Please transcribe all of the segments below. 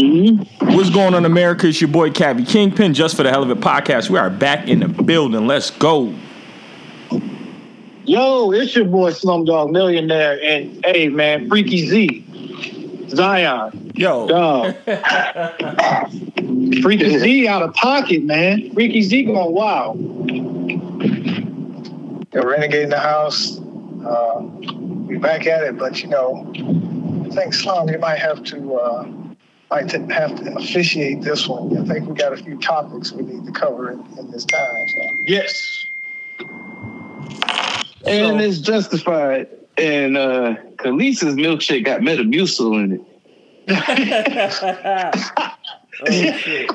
What's going on, America? It's your boy Cavi Kingpin, just for the hell of it podcast. We are back in the building. Let's go. Yo, it's your boy Slumdog Millionaire, and hey man, Freaky Zee, Zion, Yo, dog. Freaky Zee out of pocket, man. Freaky Zee going wild. the renegade in the house. Uh, we back at it, but you know, I think Slum, you might have to uh, might t- have to officiate this one. I think we got a few topics we need to cover in, in this time. So. Yes. And it's justified. And uh Kelis's milkshake got Metamucil in it. oh, shit.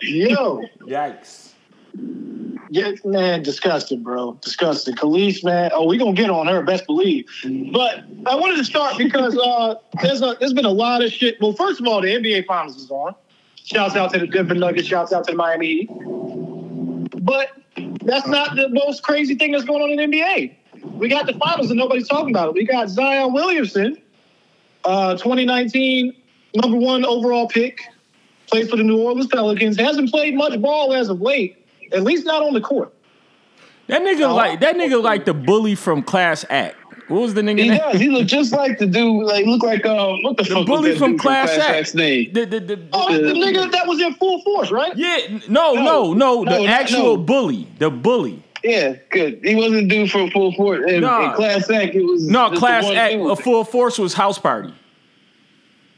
Yo, Yikes. Yeah, man, disgusting, bro. Disgusting. Kelis, man. Oh, we gonna get on her, best believe. But I wanted to start because uh, there's a, there's been a lot of shit. Well, first of all, the NBA Finals is on. Shouts out to the Denver Nuggets. Shouts out to the Miami Heat. But that's not the most crazy thing that's going on in the NBA. We got the finals and nobody's talking about it. We got Zion Williamson, uh, 2019 number one overall pick, plays for the New Orleans Pelicans. Hasn't played much ball as of late, at least not on the court. That nigga like that nigga like the bully from Class Act. What was the nigga He name? does. He look just like the dude. Like look like um what the, The fuck was bully from dude Class Act. Act's name? The, the, the, Oh, that's the nigga that was in full force, right? yeah, no, no, no, No, the no, actual bully, the bully. Yeah, good. He wasn't due for full force. In, Nah. in Class Act, it was No, Class Act, a full force was House Party.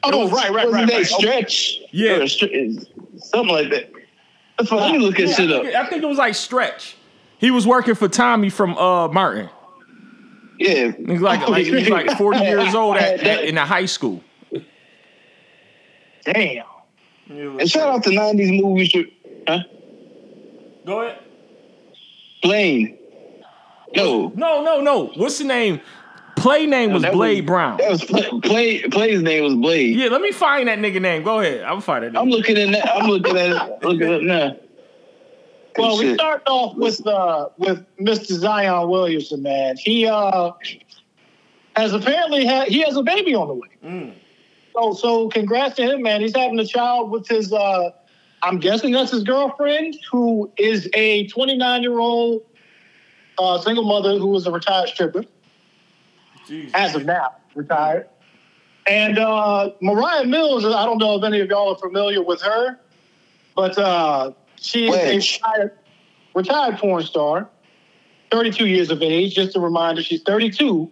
Oh, right, right, Wasn't right, that right. stretch? Yeah. Something like that. That's what, let me look that shit up. I think it was like Stretch. He was working for Tommy from uh Martin. Yeah, He's like, like he's like 40 years old at, at, in a high school. Damn. and shout out to '90s movies. Huh? Go ahead. Blaine. No, No, no, no. What's the name? Play name was that Blade Brown. that was play, play. Play's name was Blade. Yeah, let me find that nigga name. Go ahead. I'm find it. I'm looking at that. I'm looking at it. Looking at it now. Well, we Shit. start off with uh with Mr. Zion Williamson, man. He uh has apparently had he has a baby on the way. Mm. So so congrats to him, man. He's having a child with his uh I'm guessing that's his girlfriend, who is a 29 year old uh, single mother who is a retired stripper. As of now, retired. And uh, Mariah Mills, I don't know if any of y'all are familiar with her, but uh, she is a retired, retired porn star, 32 years of age. Just a reminder, she's 32.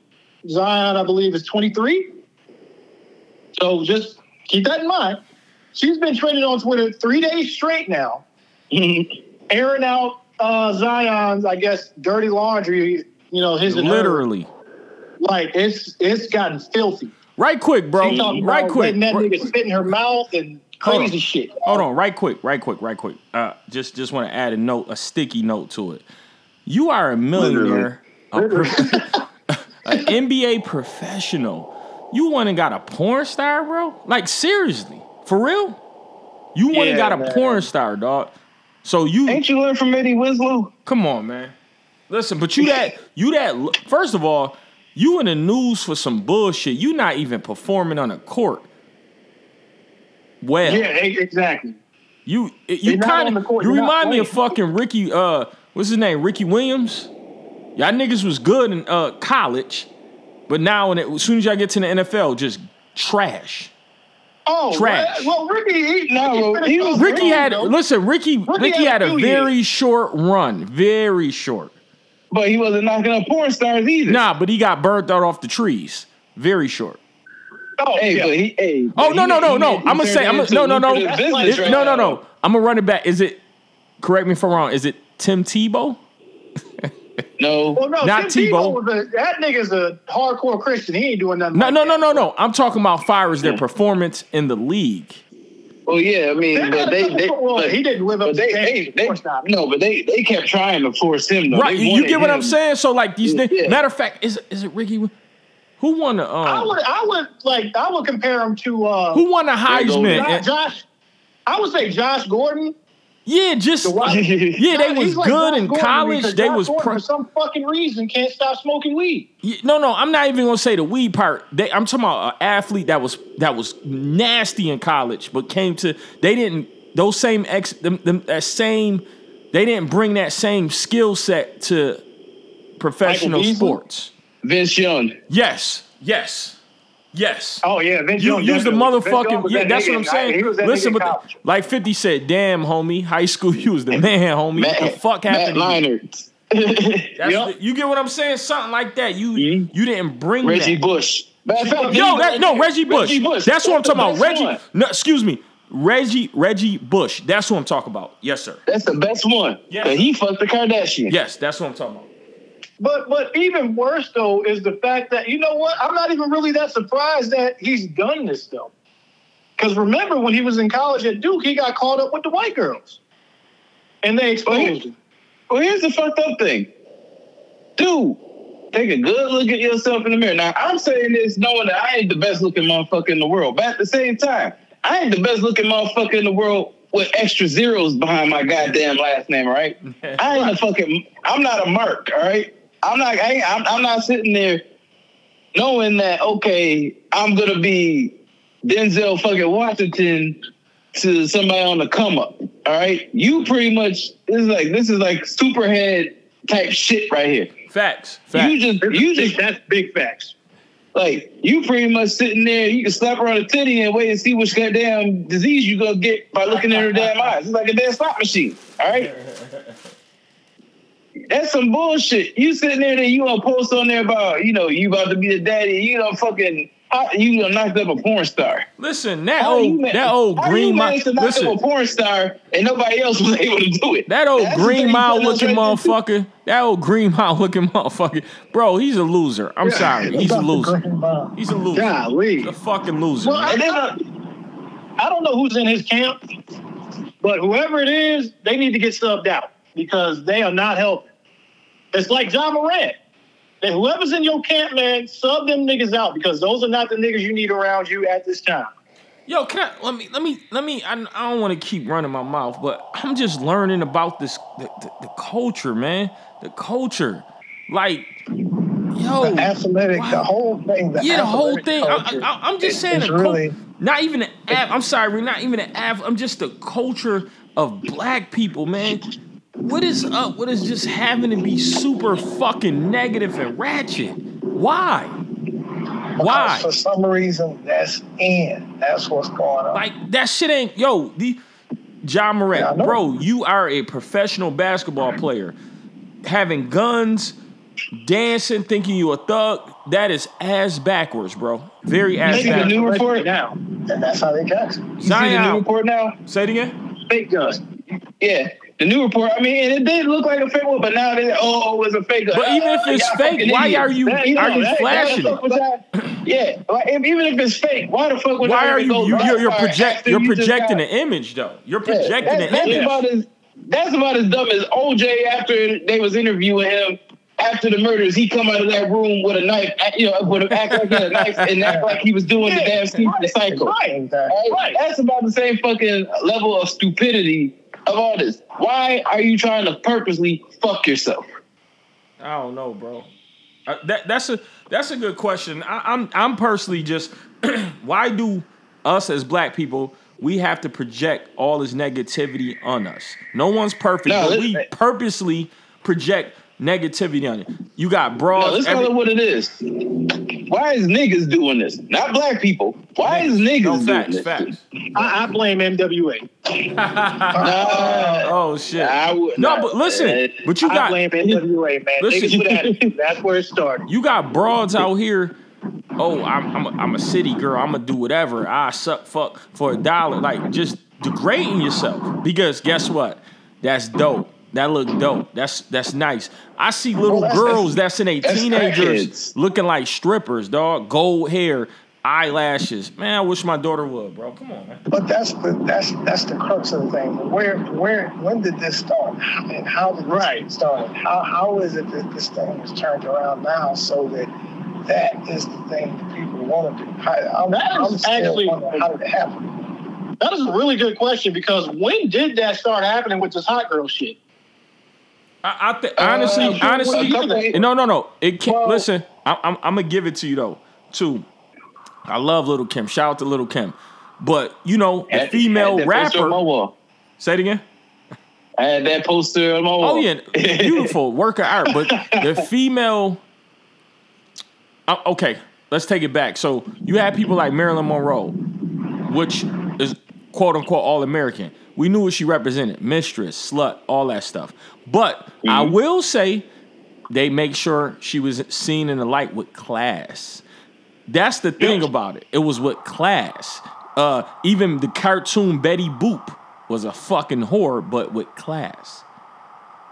Zion, I believe, is 23. So just keep that in mind. She's been trending on Twitter three days straight now, airing out uh, Zion's, I guess, dirty laundry. You know, his and her. Literally. Like it's it's gotten filthy. Right quick, bro. Right quick. letting that Right- nigga spit in her mouth and crazy on. shit. Hold on, right quick, right quick, right quick. Uh, just just want to add a note, a sticky note to it. You are a millionaire, a prof- an NBA professional. You went and got a porn star, bro? Like seriously, for real? You went and Yeah, got a man. porn star, dog. So you Ain't you learn from Eddie Winslow? come on, man. Listen, but you that you that first of all, you in the news for some bullshit. You not even performing on a court. Well, Yeah, exactly. you you kind of you remind me of fucking Ricky. Uh, what's his name? Ricky Williams. Y'all niggas was good in uh college, but now when it, as soon as y'all get to the NFL, just trash. Oh, Trash. well, Ricky, he, No, Ricky, he was- Ricky had though. listen. Ricky Ricky, had had a a few very short run, very short. But he wasn't knocking up porn stars either. Nah, but he got burnt out off the trees. Very short. Oh, Hey, yeah. but he. Hey, Oh but no he- no no he no! I'm gonna say I'm gonna, no no no lucrative That's business It- right no no no. I'm gonna run it back. Is it? Correct me if I'm wrong. Is it Tim Tebow? No. well, no, not Tim Tebow. Tebow was a, that nigga's a hardcore Christian. He ain't doing nothing. No like no no no no. I'm talking about fire as their performance in the league. Well, yeah, I mean, They're but not- they, they well, but, he didn't live up to they, standards, they, they, no, but they, they kept trying to force him though. Right? You get what I'm saying? So like these. Yeah. things Matter of fact, is is it Ricky? Who won the? I Um, would, I would like, I would compare him to uh, who won the There you. Heisman? Josh, Josh. I would say Josh Gordon Yeah, just So why- yeah, they was like good Josh in Gordon college. They Josh was Gordon, for some fucking reason can't stop smoking weed. Yeah, no, no, I'm not even gonna say the weed part. They, I'm talking about an athlete that was that was nasty in college, but came to they didn't those same ex them, them that same they didn't bring that same skill set to professional sports. Vince Young. Yes, yes, yes. Oh yeah, Vince You use the. Motherfucking yeah. that That's nigga what I'm saying. That Listen, but college. like Fifty said, "Damn, homie, high school, you was the man, homie. what the fuck Matt happened?" you? Leinart. That's Yup. the- you get what I'm saying? Something like that. You Mhm. you didn't bring Reggie that. Bush. Fact, Yo, that, no, Reggie Bush. Reggie Bush. That's what I'm talking about. Reggie. No, excuse me. Reggie Reggie Bush. That's what I'm talking about. Yes, sir. That's the best one. Yeah. he fucked the Kardashian. Yes, that's what I'm talking about. But but even worse though is the fact that you know what? I'm not even really that surprised that he's done this though. Because remember when he was in college at Duke, he got caught up with the white girls, and they exposed him. Well, here's the fucked up thing. Dude, take a good look at yourself in the mirror. Now, I'm saying this knowing that I ain't the best looking motherfucker in the world. But at the same time, I ain't the best looking motherfucker in the world with extra zeros behind my goddamn last name, right? I ain't a fucking, I'm not a mark, all right? I'm not, I, I'm, I'm not sitting there knowing that, okay, I'm going to be Denzel fucking Washington to somebody on the come up. All right, you pretty much this is like this is like superhead type shit right here. Facts. Facts. You just you just that's big facts. like you pretty much sitting there. You can slap her on the titty and wait and see which goddamn disease you gonna get by looking in her damn eyes. It's like a damn slot machine. All right. That's some bullshit. You sitting there, then you gonna post on there about you know you about to be the daddy. You don't fucking you gonna knock up a porn star. listen, that How you old ma- that old how green you mile. to knock Listen, up a porn star and nobody else was able to do it. that old That's green thing mile looking right motherfucker. That old green mile looking motherfucker. Bro, he's a loser. I'm sorry. He's a loser. He's a loser. Golly. He's a fucking loser. Well, man. And then, uh, I don't know who's in his camp, but whoever it is, they need to get subbed out because they are not helping. It's like Ja Morant. And whoever's in your camp, man, sub them niggas out because those are not the niggas you need around you at this time. Yo, can I let me let me let me? I, I don't want to keep running my mouth, but I'm just learning about this the, the, the culture, man. The culture, like, yo, The athletic, the whole thing. The yeah, the whole thing. I, culture I, I'm just is- saying, the really not even an app. I'm sorry, we're not even an app. I'm just the culture of black people, man. What is up? What is just having to be super fucking negative and ratchet? Why? Why? because for some reason that's in. That's what's going on. Like that shit ain't yo. The Ja Morant, Yeah, bro, you are a professional basketball player. Having guns, dancing, thinking you a thug, that is ass backwards, bro. Very ass see the backwards. new report? now. and that's how they catch it. you see the new report now? say it again. Fake gun. Yeah, the new report. I mean, and it did look like a fake one, but now they oh, oh it's a fake. But even if uh, it's fake, why idiots. are you That- are know, you that- flashing that it? fuck. Yeah, like, if, even if it's fake, why the fuck would Why y'all are you go you you're, you're project you're projecting an image though. You're Yeah, projecting that- an that's image. About as, that's about as dumb as OJ after they was interviewing him after the murders. He come out of that room with a knife, you know, with a, act like he had a knife and act like he was doing the damn scene for the cycle. Right. Right? That's about the same fucking level of stupidity of all this. Why are you trying to purposely fuck yourself? I don't know, bro. Uh, that that's a that's a good question. I, I'm I'm personally just why do us as black people we have to project all this negativity on us? No one's perfect, No, but we purposely project negativity on it. You got No, broads. let's every- call it what it is. Why is niggas doing this? Not black people. Why is niggas no doing facts, this? facts. I, I blame NWA. Nah, Oh shit. I would no, not. but listen, Uh, but you got I got blame NWA, man. Listen. Niggas. That's where it started. You got broads out here. Oh, I'm I'm a, I'm a city girl. I'm gonna do whatever. I suck fuck for a dollar. Like just degrading yourself because guess what? That's dope. That look dope. That's that's nice. I see little Oh, that's- girls that's in a that's teenagers looking like strippers, dog. Gold hair, eyelashes. Man, I wish my daughter would, bro. Come on, man. But that's the that's that's the crux of the thing. Where where when did this start? And how did this Right. start? How how is it that this thing is turned around now so that that is the thing that people want to do? I, I'm, That I'm actually- how did it happen? That is a really good question because when did that start happening with this hot girl shit? I, I th- honestly, Uh, honestly, a no, no, no. It can't. Well- listen, I, I'm, I'm gonna give it to you though. Too, I love Little Kim. Shout out to Little Kim. But you know, the Had- female had that my rapper. Say it again. I had that poster on my wall. Oh yeah, beautiful work of art. But the female. Uh, okay, let's take it back. So you had people like Marilyn Monroe, which is quote unquote all American. We knew what she represented: mistress, slut, all that stuff. But I will say, they make sure she was seen in the light with class. That's the thing about it. It was with class. Uh, even the cartoon Betty Boop was a fucking whore, but with class.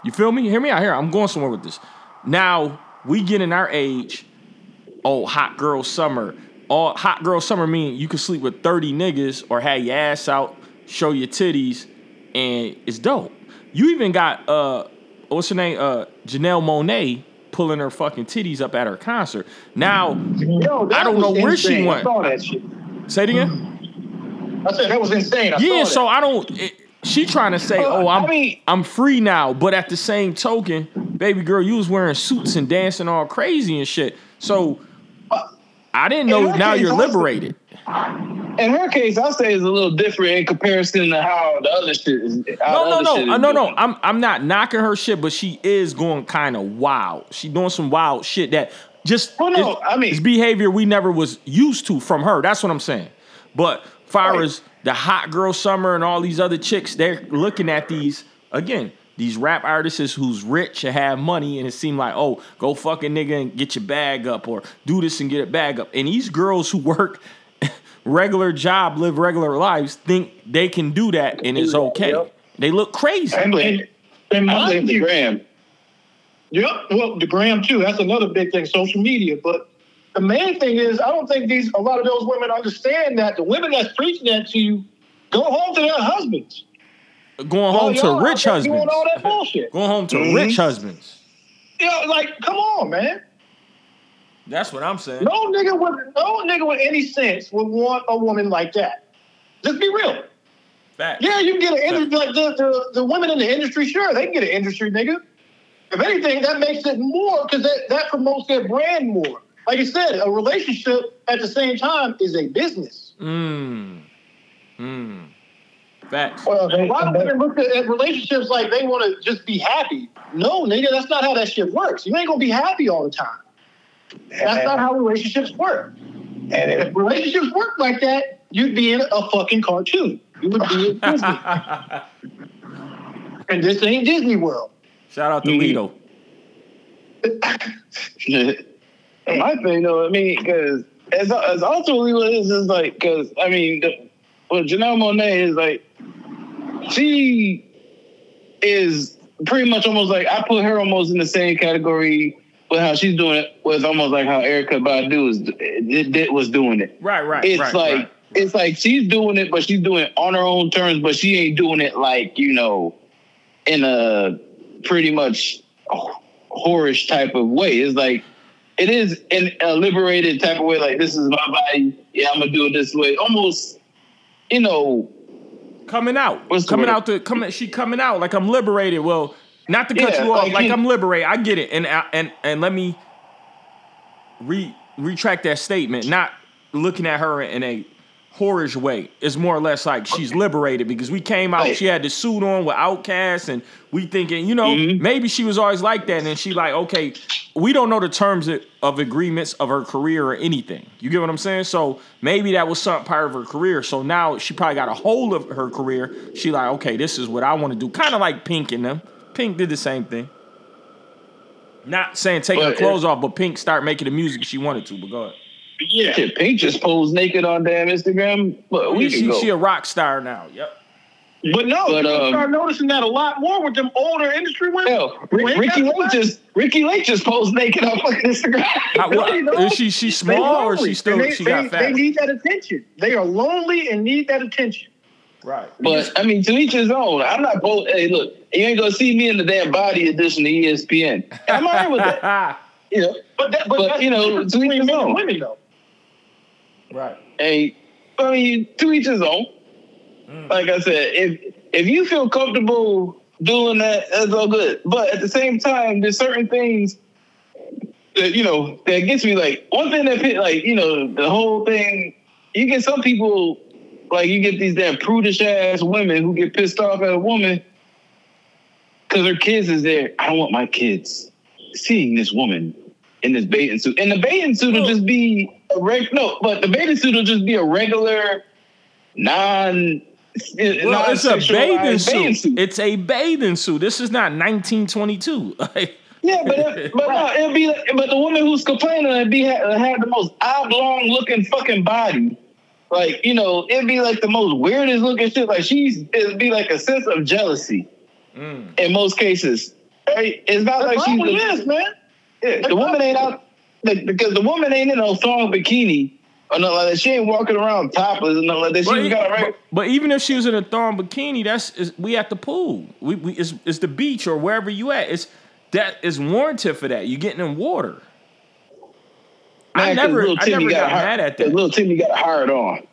You feel me? Hear me out here. I'm going somewhere with this. Now we get in our age. Oh, hot girl summer. All hot girl summer mean you can sleep with 30 niggas or have your ass out, show your titties, and it's dope. You even got uh what's her name? Uh Janelle Monáe pulling her fucking titties up at her concert. Now, Yo, I don't know where she went. I saw that shit. say it again. I said that was insane. I Yeah, so. I don't. It, she trying to say, "Oh, I'm I mean- I'm free now," but at the same token, baby girl, you was wearing suits and dancing all crazy and shit. So I didn't know. Now you're liberated. In her case, I'll say it's a little different in comparison to how the other shit is. how No, no, no, uh, no, no. doing. I'm I'm not knocking her shit, but she is going kind of wild. She doing some wild shit that just Well, no, I mean- is behavior we never was used to from her. That's what I'm saying. But far Right. as the hot girl summer and all these other chicks, they're looking at these again. These rap artists who's rich and have money, and it seemed like, oh, go fuck a nigga and get your bag up, or do this and get a bag up. And these girls who work regular job, live regular lives, think they can do that and it's okay. Yep. They look crazy. And, and, and I blame mind the you, gram. Yep. Well, the gram too. That's another big thing, social media. But the main thing is, I don't think these a lot of those women understand that the women that's preaching that to you go home to their husbands. Going While home to rich husbands. Doing all that bullshit. Going home to Mhm. rich husbands. Yeah, like, come on, man. That's what I'm saying. No nigga with no nigga with any sense would want a woman like that. Just be real. Fact. Yeah, you can get an industry like the, the, the women in the industry, sure, they can get an industry nigga. If anything, that makes it more because that, that promotes their brand more. Like I said, a relationship at the same time is a business. Mmm. Mmm. Facts. Well, A lot of women look at, at relationships like they want to just be happy. No, nigga, that's not how that shit works. You ain't gonna be happy all the time. That's not how relationships work. and it, If relationships work like that, you'd be in a fucking cartoon. You would be in Disney. and this ain't Disney World. Shout out to Mhm. Lito. My thing, though, I mean, because as as ultimately what it is is like, because I mean, the, well, Janelle Monáe is like, she is pretty much almost like I put her almost in the same category with how she's doing it was almost like how Erykah Badu is did, did, was doing it. Right, right. It's right, like right. it's like she's doing it, but she's doing it on her own terms, but she ain't doing it like you know, in a pretty much whorish type of way. It's like it is in a liberated type of way. Like this is my body. Yeah, I'm gonna do it this way. Almost, you know, coming out. What's coming out to coming she coming out like I'm liberated. Well, not to cut Yeah, you off, like like he- I'm liberated. I get it. And and and let me re retract that statement. Not looking at her in a whorish way. It's more or less like she's liberated because we came out, she had the suit on with outcasts, and we thinking, you know, Mhm. maybe she was always like that. And she like, okay, we don't know the terms of, agreements of her career or anything. You get what I'm saying? So maybe that was some part of her career. So now she probably got a hold of her career. She like, okay, this is what I want to do. Kind of like Pink and them. Pink did the same thing. Not saying take her But it- clothes off, but Pink start making the music she wanted to. But go ahead. Yeah. shit, Pink just posed naked on damn Instagram. But we Yeah, week she, ago. she a rock star now. Yep. But no, But, you um, start noticing that a lot more with them older industry women. Hell, Rick, Ricky got Lake just Ricki Lake just posed naked on fucking Instagram. How, what, you know, is she she small or lonely, she still they, she they, got fat? They need that attention. They are lonely and need that attention. Right. But I mean, to each his own. I'm not both. Hey, look, you ain't gonna see me in the damn body edition of ESPN. And I'm alright with that. You know, But that, but, But, you know, the difference to each his own. women though. right. hey, I mean, to each his own. Like I said, if if you feel comfortable doing that, that's all good. But at the same time, there's certain things that you know that gets me like one thing that fit- like you know the whole thing. You get some people like you get these damn prudish ass women who get pissed off at a woman because their kids is there. I don't want my kids seeing this woman in this bathing suit, and the bathing suit will just be a reg. No, but the bathing suit will just be a regular non. Well, it's a non-sexualized bathing suit. It's a bathing suit. This is not 1922. Yeah, but it, but no, it'd be but the woman who's complaining it'd be had, had the most oblong looking fucking body. Like you know, it'd be like the most weirdest looking shit. Like she's it'd be like a sense of jealousy mm. in most cases. Right? It's not That's like she's probably the, is, man. yeah, the woman ain't out like, because the woman ain't in no thong bikini or nothing like that. She ain't walking around topless or nothing like that. She But, got a reg- but, but even if she was in a thong bikini, that's is, we at the pool. We, we it's, it's the beach or wherever you at. It's that is warranted for that. You're getting in water. I never, little I Timmy never got hard- mad at that. Little Timmy got hard on.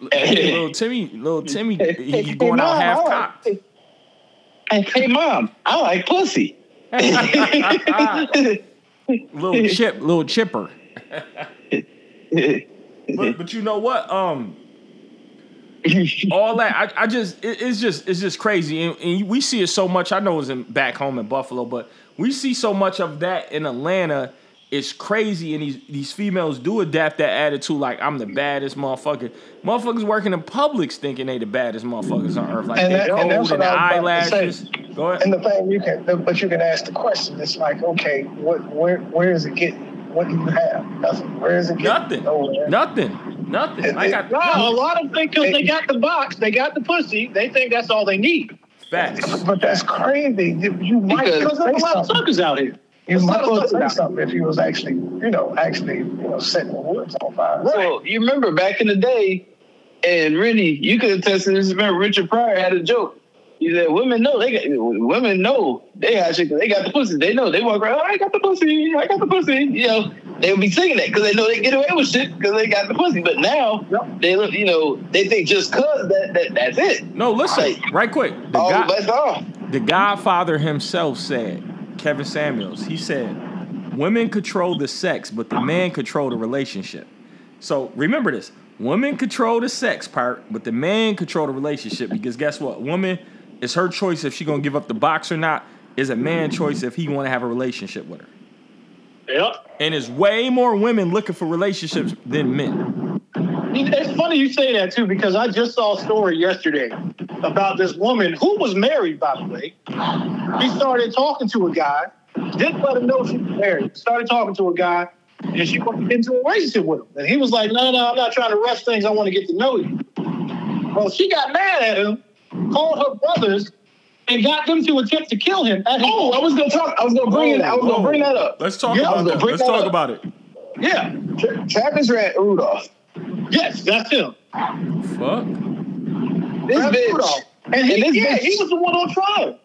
little Timmy, little Timmy, he, he Hey, going out half I like- cocked. Hey, hey, mom, I like pussy. little chip, little chipper. But, but you know what? Um, all that I, I just it, it's just it's just crazy, and, and we see it so much. I know it's in back home in Buffalo, but we see so much of that in Atlanta. It's crazy, and these these females do adapt that attitude. Like I'm the baddest motherfucker. Motherfuckers working in Publix thinking they the baddest motherfuckers on earth. Like And they that- and cold that's and the I was about to eyelashes. Go ahead. And the thing you can, but you can ask the question. It's like, okay, what, where, where is it getting? What do you have? Nothing. Where is it getting? Nothing. Nowhere. Nothing. Nothing. I got No, a lot of them think because they got the box, they got the pussy, they think that's all they need. facts. But that's crazy. You, you might Because- Because there's a lot of suckers out here. You There's a might lot of say something if he was actually, you know, actually, you know, setting the woods on fire. So you remember back in the day, and really, you could attest to this. Remember, Richard Pryor had a joke. He said, "Women know they got women know they got shit 'cause they got the pussy. They know they walk around. "Oh, I got the pussy. I got the pussy. You know, they would be singing that because they know they get away with shit because they got the pussy. But now they look, you know, they think just cause that, that that's it. No, listen, Like, right quick. The oh, guy, that's all. The Godfather himself said, Kevin Samuels, he said, women control the sex, but the man control the relationship. So remember this. Women control the sex part, but the man control the relationship because guess what? Woman, it's her choice if she gonna give up the box or not. Is a man choice if he want to have a relationship with her. Yep. And there's way more women looking for relationships than men. It's funny you say that too because I just saw a story yesterday about this woman who was married, by the way. She started talking to a guy, didn't let him know she was married. Started talking to a guy, and she went into a relationship with him. And he was like, "No, no, I'm not trying to rush things. I want to get to know you." Well, she got mad at him, called her brothers, and got them to attempt to kill him. At Oh, I was gonna talk. I was gonna bring it. I was gonna oh, bring that up. Oh. Let's talk Yeah, about that. Let's that talk up. about it. yeah, Tra- Travis Rat Rudolph. Yes, that's him. Fuck. This Travis bitch. Rudolph. And he, And this yeah, bitch- he was the one on trial.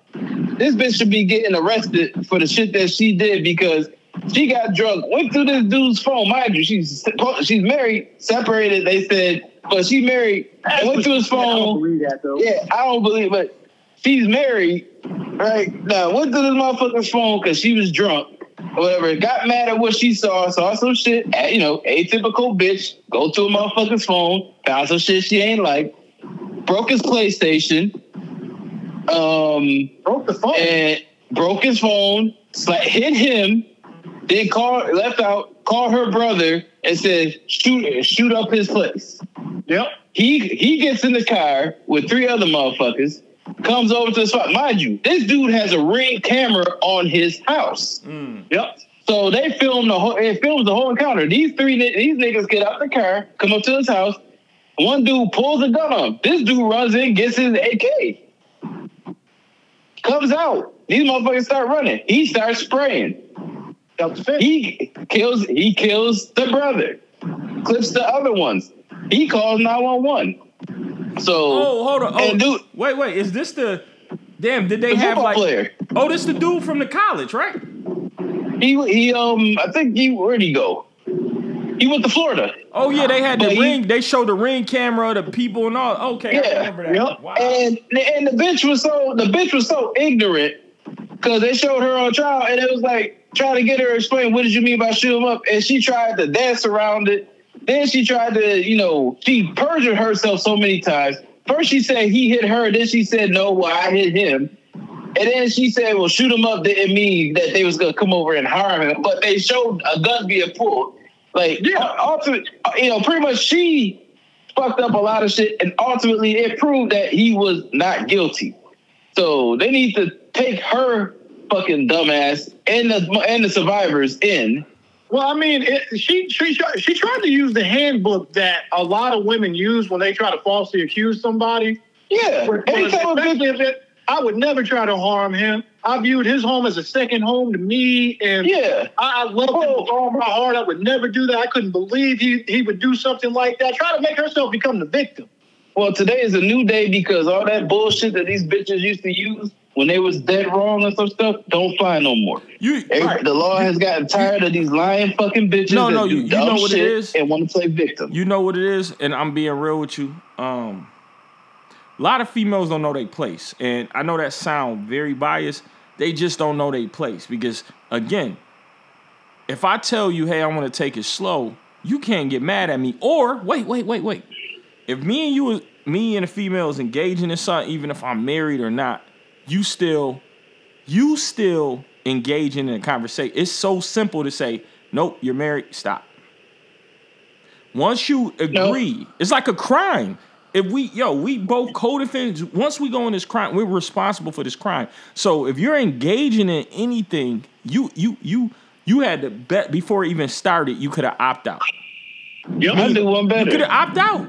this bitch should be getting arrested for the shit that she did because she got drunk, went through this dude's phone. Mind you, she's she's married, separated. They said, but she married, and went through his Yeah, I don't phone. believe that though. Yeah, I don't believe, but she's married, right? Now went through this motherfucker's phone because she was drunk. Whatever, got mad at what she saw, saw some shit, you know, atypical bitch, go through a motherfucker's phone, found some shit she ain't like, broke his PlayStation, um, Broke the phone. and broke his phone, sla- hit him, then called, left out, called her brother and said, shoot, shoot up his place. Yep. He he gets in the car with three other motherfuckers, comes over to the spot. Mind you, this dude has a ring camera on his house. Mm. Yep. So they film the whole. It films the whole encounter. These three these niggas get out the car, come up to his house. One dude pulls a gun on him. This dude runs in, gets his AK, comes out. These motherfuckers start running. He starts spraying. He kills. He kills the brother. Clips the other ones. He calls nine one one. So Oh, hold on. Oh, dude, wait, wait. Is this the? Damn, did they the have like? player. Oh, this the dude from the college, right? He he um I think he where'd he go? He went to Florida. Oh yeah, they had the But he- ring. They showed the ring camera, the people and all. Okay, I Yeah. remember that. Yep. Wow. And and the bitch was so the bitch was so ignorant because they showed her on trial and it was like trying to get her to explain what did you mean by shoot him up and she tried to dance around it. Then she tried to, you know, she perjured herself so many times. First she said he hit her, then she said no, well I hit him. And then she said, well, shoot him up didn't mean that they was gonna come over and harm him, but they showed a gun being pulled. Like, yeah, ultimately, you know, pretty much she fucked up a lot of shit, and ultimately it proved that he was not guilty. So they need to take her fucking dumbass and the and the survivors in. Well, I mean, it, she she she tried to use the handbook that a lot of women use when they try to falsely accuse somebody. Yeah, anytime a Especially if it, I would never try to harm him. I viewed his home as a second home to me, and yeah, I, I loved him with all my heart. I would never do that. I couldn't believe he he would do something like that. Try to make herself become the victim. Well, today is a new day because all that bullshit that these bitches used to use when they was dead wrong and some stuff don't fly no more. you Every- The law has gotten tired of these lying fucking bitches No, no, you- you know what it is, and want to play victim. you know what it is, and I'm being real with you. Um, a lot of females don't know their place, and I know that sound very biased. They just don't know their place because, again, if I tell you, "Hey, I want to take it slow," you can't get mad at me. Or wait, wait, wait, wait. If me and you, me and a female is engaging in something, even if I'm married or not, you still, you still engaging in a conversation. It's so simple to say, "Nope, you're married. Stop." Once you agree, it's like a crime. If we, yo, we both co-defendants. Once we go in this crime, we're responsible for this crime. So if you're engaging in anything, you, you, you, you had to bet before it even started. You could have opted out. I do one You could have opted out.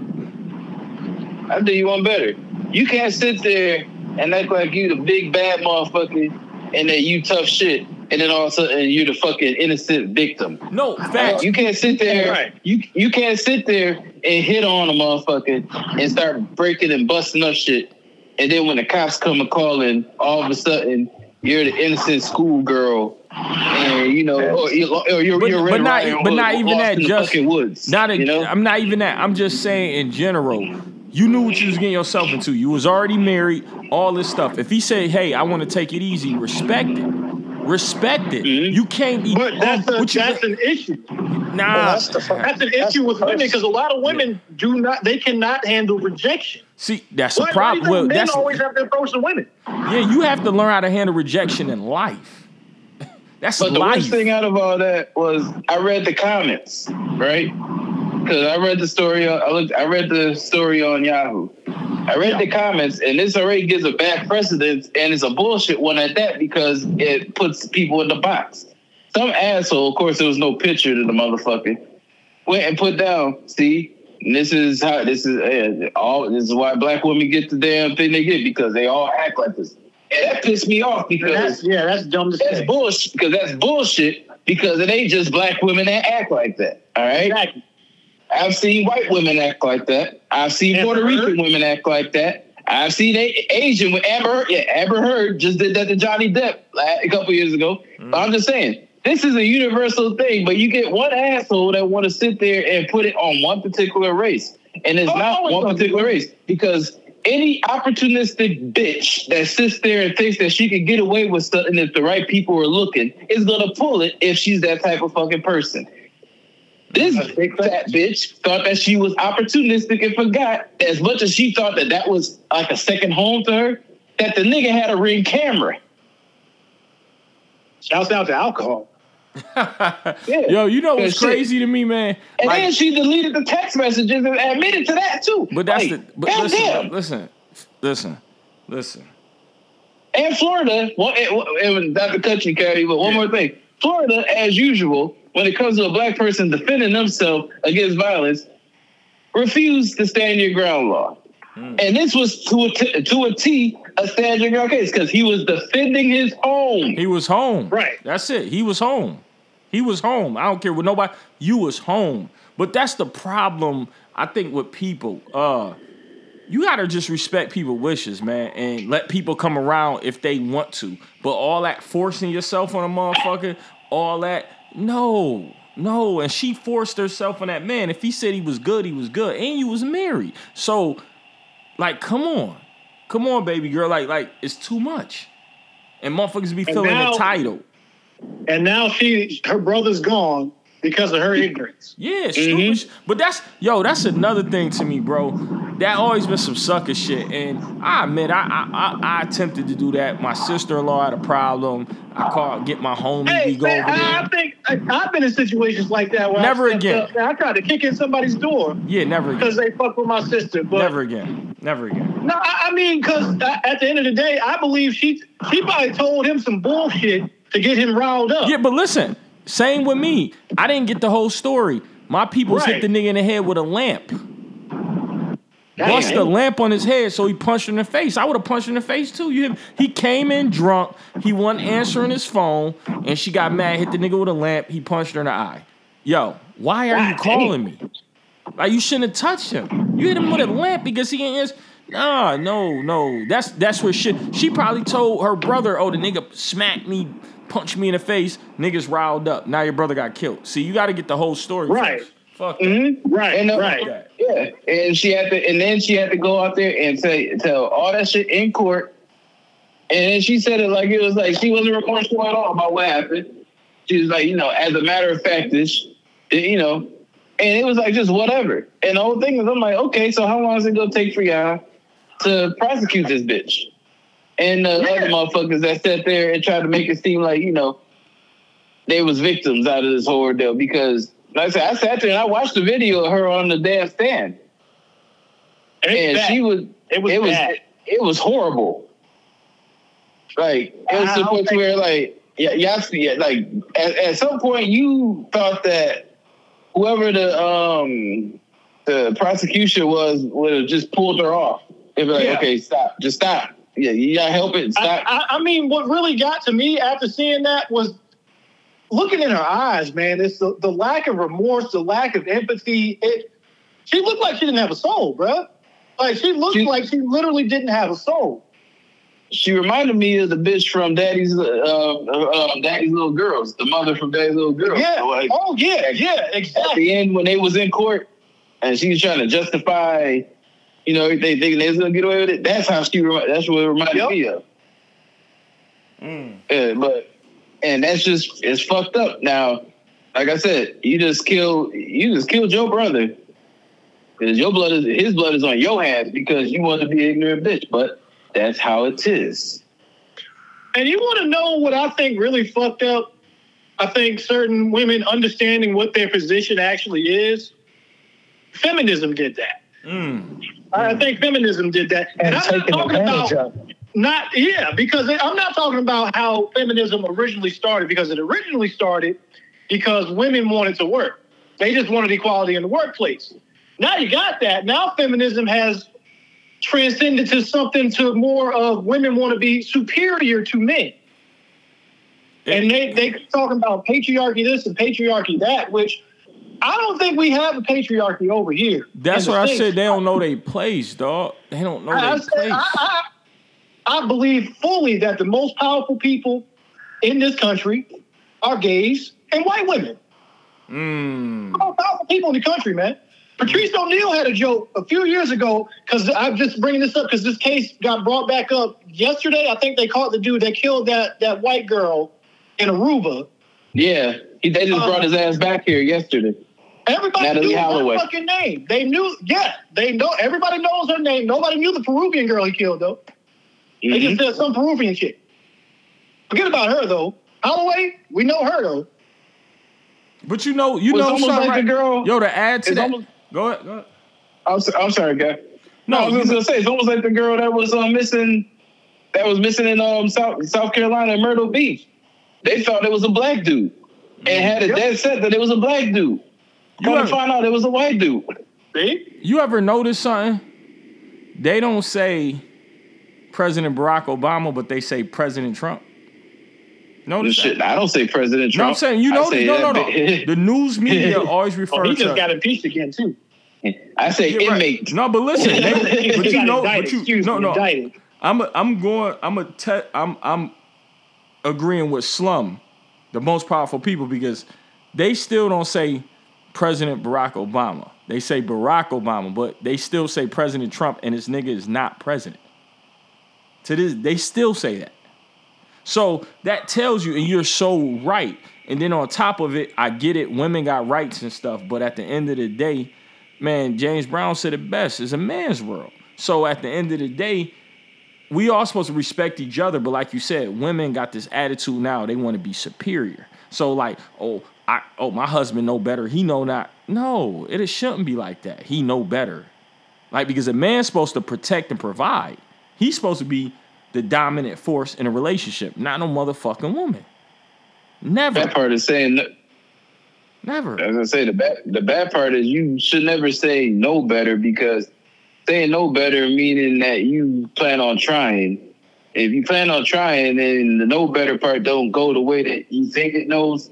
I do you one better. You can't sit there and act like you the big bad motherfucker and that you tough shit, and then all of a sudden you're the fucking innocent victim. No, facts. You can't sit there. Right. You you can't sit there and hit on a motherfucker and start breaking and busting up shit, and then when the cops come and calling, all of a sudden you're the innocent schoolgirl, and you know, or you're, or you're, But- you're but not- but not even that, in the just- fucking woods. Not a, you know. I'm not even that. I'm just saying in general. You knew what you was getting yourself into. You was already married. All this stuff. If he said, "Hey, I want to take it easy," respect it. Respect it. Mhm. You can't be. But that's oh, a, what that's an issue. nah. Well, that's the That's an That's issue with women because a lot of women do not. They cannot handle rejection. See, that's Why, a why do problem. think Well, men that's always have to approach the women? yeah. You have to learn how to handle rejection in life. That's But the life. worst thing out of all that was I read the comments, right? Because I read the story. On, I looked. I read the story on Yahoo. I read the comments, and this already gives a bad precedent, and it's a bullshit one at that because it puts people in the box. Some asshole, of course, there was no picture to the motherfucker, went and put down. See, and this is how this is uh, all. This is why black women get the damn thing they get because they all act like this. And that pissed me off because That's yeah, that's dumb to that's bullshit because that's bullshit because it ain't just black women that act like that. All right. Exactly. I've seen white women act like that. I've seen Amber Puerto Heard? Rican women act like that. I've seen a- Asian with Amber. Heard- Yeah, Amber Heard just did that to Johnny Depp a couple years ago. But I'm just saying, this is a universal thing. But you get one asshole that want to sit there and put it on one particular race, and it's Oh, not one be. particular race because any opportunistic bitch that sits there and thinks that she can get away with something if the right people are looking is gonna pull it if she's that type of fucking person. This big fat bitch thought that she was opportunistic and forgot as much as she thought that that was like a second home to her, that the nigga had a ring camera. Shouts out to alcohol. Yeah. Yo, you know what's shit. crazy to me, man? And Like- then she deleted the text messages and admitted to that too. but that's Like, the. But listen, goddamn. listen, listen, listen. And Florida, one, it, it was not the country carry, but one Yeah. more thing. Florida, as usual, when it comes to a black person defending themselves against violence, refused to stand your ground law. Hmm. And this was to a, t- to a T a stand your ground case because he was defending his home. He was home. Right. That's it. He was home. He was home. I don't care what nobody. You was home. But that's the problem. I think with people. Uh, you gotta just respect people's wishes, man, and let people come around if they want to. But all that forcing yourself on a motherfucker, all that, no, No, and she forced herself on that man. If he said he was good, he was good, and you was married. So, like, come on, come on, baby girl. Like, like it's too much, and motherfuckers be feeling now- entitled. And now she, her brother's gone because of her ignorance. Yeah, mm-hmm. stupid. sh- But that's yo, that's another thing to me, bro. That always been some sucker shit, and ah, I admit I I, I, I attempted to do that. My sister in law had a problem. I called get my homie. Hey, we go man, over. I, I think I, I've been in situations like that. Where Never I again. up, I tried to kick in somebody's door yeah, never again. because they fuck with my sister. But Never again. Never again. No, I I mean, because uh, at the end of the day, I believe she she probably told him some bullshit to get him riled up. Yeah, but listen, same with me. I didn't get the whole story. My peoples hit the nigga in the head with a lamp. Damn. Bust the lamp on his head, so he punched her in the face. I would have punched her in the face too. You, he came in drunk. He wasn't answering his phone, and she got mad. Hit the nigga with a lamp. He punched her in the eye. Yo, why are you God calling me? Like you shouldn't have touched him. You hit him with a lamp because he ain't answer. Nah, no, no. That's that's where shit. She probably told her brother, "Oh, the nigga smacked me, punched me in the face. Niggas riled up. Now your brother got killed. See, you got to get the whole story. Right. First. Fuck. that. Mhm, Right, And, uh, right. Yeah, and she had to, and then she had to go out there and say tell all that shit in court. And then she said it like it was like she wasn't remorseful at all about what happened. She was like, you know, as a matter of fact, this, you know, and it was like just whatever. And the whole thing is, I'm like, okay, so how long is it gonna take for y'all to prosecute this bitch? And the other motherfuckers that sat there and tried to make it seem like you know they was victims out of this whole ordeal because. Like I said, I sat there and I watched the video of her on the damn stand, and bad. she was it was it was bad. it was horrible. Like it was I to the point where like yeah, yeah, yeah like at, at some point you thought that whoever the um the prosecution was would have just pulled her off. It'd be like, Yeah. okay, stop, just stop. Yeah, you gotta help it. I, Stop. I, I mean, what really got to me after seeing that was looking in her eyes, man. It's the, the lack of remorse, the lack of empathy. It, she looked like she didn't have a soul, bruh. Like she looked She- like she literally didn't have a soul. she reminded me of the bitch from Daddy's uh, uh, um, Daddy's Little Girls, the mother from Daddy's Little Girls. Yeah. Like, oh yeah. Yeah. exactly. at Exactly. the end when they was in court and she was trying to justify, you know, they thinking they was gonna get away with it. That's how she. That's what it reminded Yep. me of. Yeah, but and that's just it's fucked up. Now, like I said, you just killed you just killed your brother because your blood is his blood is on your hands because you want to be an ignorant bitch. But that's how it is. And you want to know what I think really fucked up? I think certain women understanding what their position actually is. Feminism did that. Mm. I think feminism did that. and I'm not taking talking advantage about of it. Not yeah, because I'm not talking about how feminism originally started. Because it originally started because women wanted to work. They just wanted equality in the workplace. Now you got that. Now feminism has transcended to something to more of women want to be superior to men. And they they talking about patriarchy this and patriarchy that, which I don't think we have a patriarchy over here. That's what I said. They don't know their place, dog. They don't know their place. I, I, I believe fully that the most powerful people in this country are gays and white women. Mm. The most powerful people in the country, man. Patrice O'Neal had a joke a few years ago because I'm just bringing this up because this case got brought back up yesterday. I think they caught the dude that killed that that white girl in Aruba. Yeah, he, they just Uh, brought his ass back here yesterday. Everybody Natalee knew Holloway. her fucking name. They knew, yeah, they know. Everybody knows her name. Nobody knew the Peruvian girl he killed though. They Mhm. just said some Peruvian chick. Forget about her though. Holloway, we know her though. But you know, you know almost like right? the girl- Yo, to add to that. almost- go ahead. Go ahead. I'm, so- I'm sorry, guy. No, No, I was just gonna say it's almost like the girl that was um, missing, that was missing in um South South Carolina, in Myrtle Beach. They thought it was a black dude, and had a Yep. dead set that it was a black dude. You Come to ever, find out it was a white dude. See? you ever notice something? They don't say President Barack Obama, but they say President Trump. Notice that? Shit, I don't say President No, Trump. I'm saying you know. No, no, no. The news media always refer Oh, he to. just got impeached again too. I say Yeah, right. inmate. No, but listen, they, but you know, indicted, but you excuse no, no. indicted. I'm a, I'm going. I'm a te- I'm I'm agreeing with Slum, the most powerful people, because they still don't say President Barack Obama. They say Barack Obama, but they still say President Trump, and this nigga is not president. To this, they still say that. So that tells you, and you're so right. And then on top of it, I get it, women got rights and stuff, but at the end of the day, man, James Brown said it best, it's a man's world. So at the end of the day, we all supposed to respect each other, but like you said, women got this attitude now, they want to be superior. So like, oh, I oh, my husband know better, he know not. No, it shouldn't be like that. He know better. Like because a man's supposed to protect and provide. He's supposed to be the dominant force in a relationship, not no motherfucking woman. Never. That part is saying Never. I was gonna say the bad the bad part is you should never say no better because saying no better meaning that you plan on trying. If you plan on trying and the no better part don't go the way that you think it knows,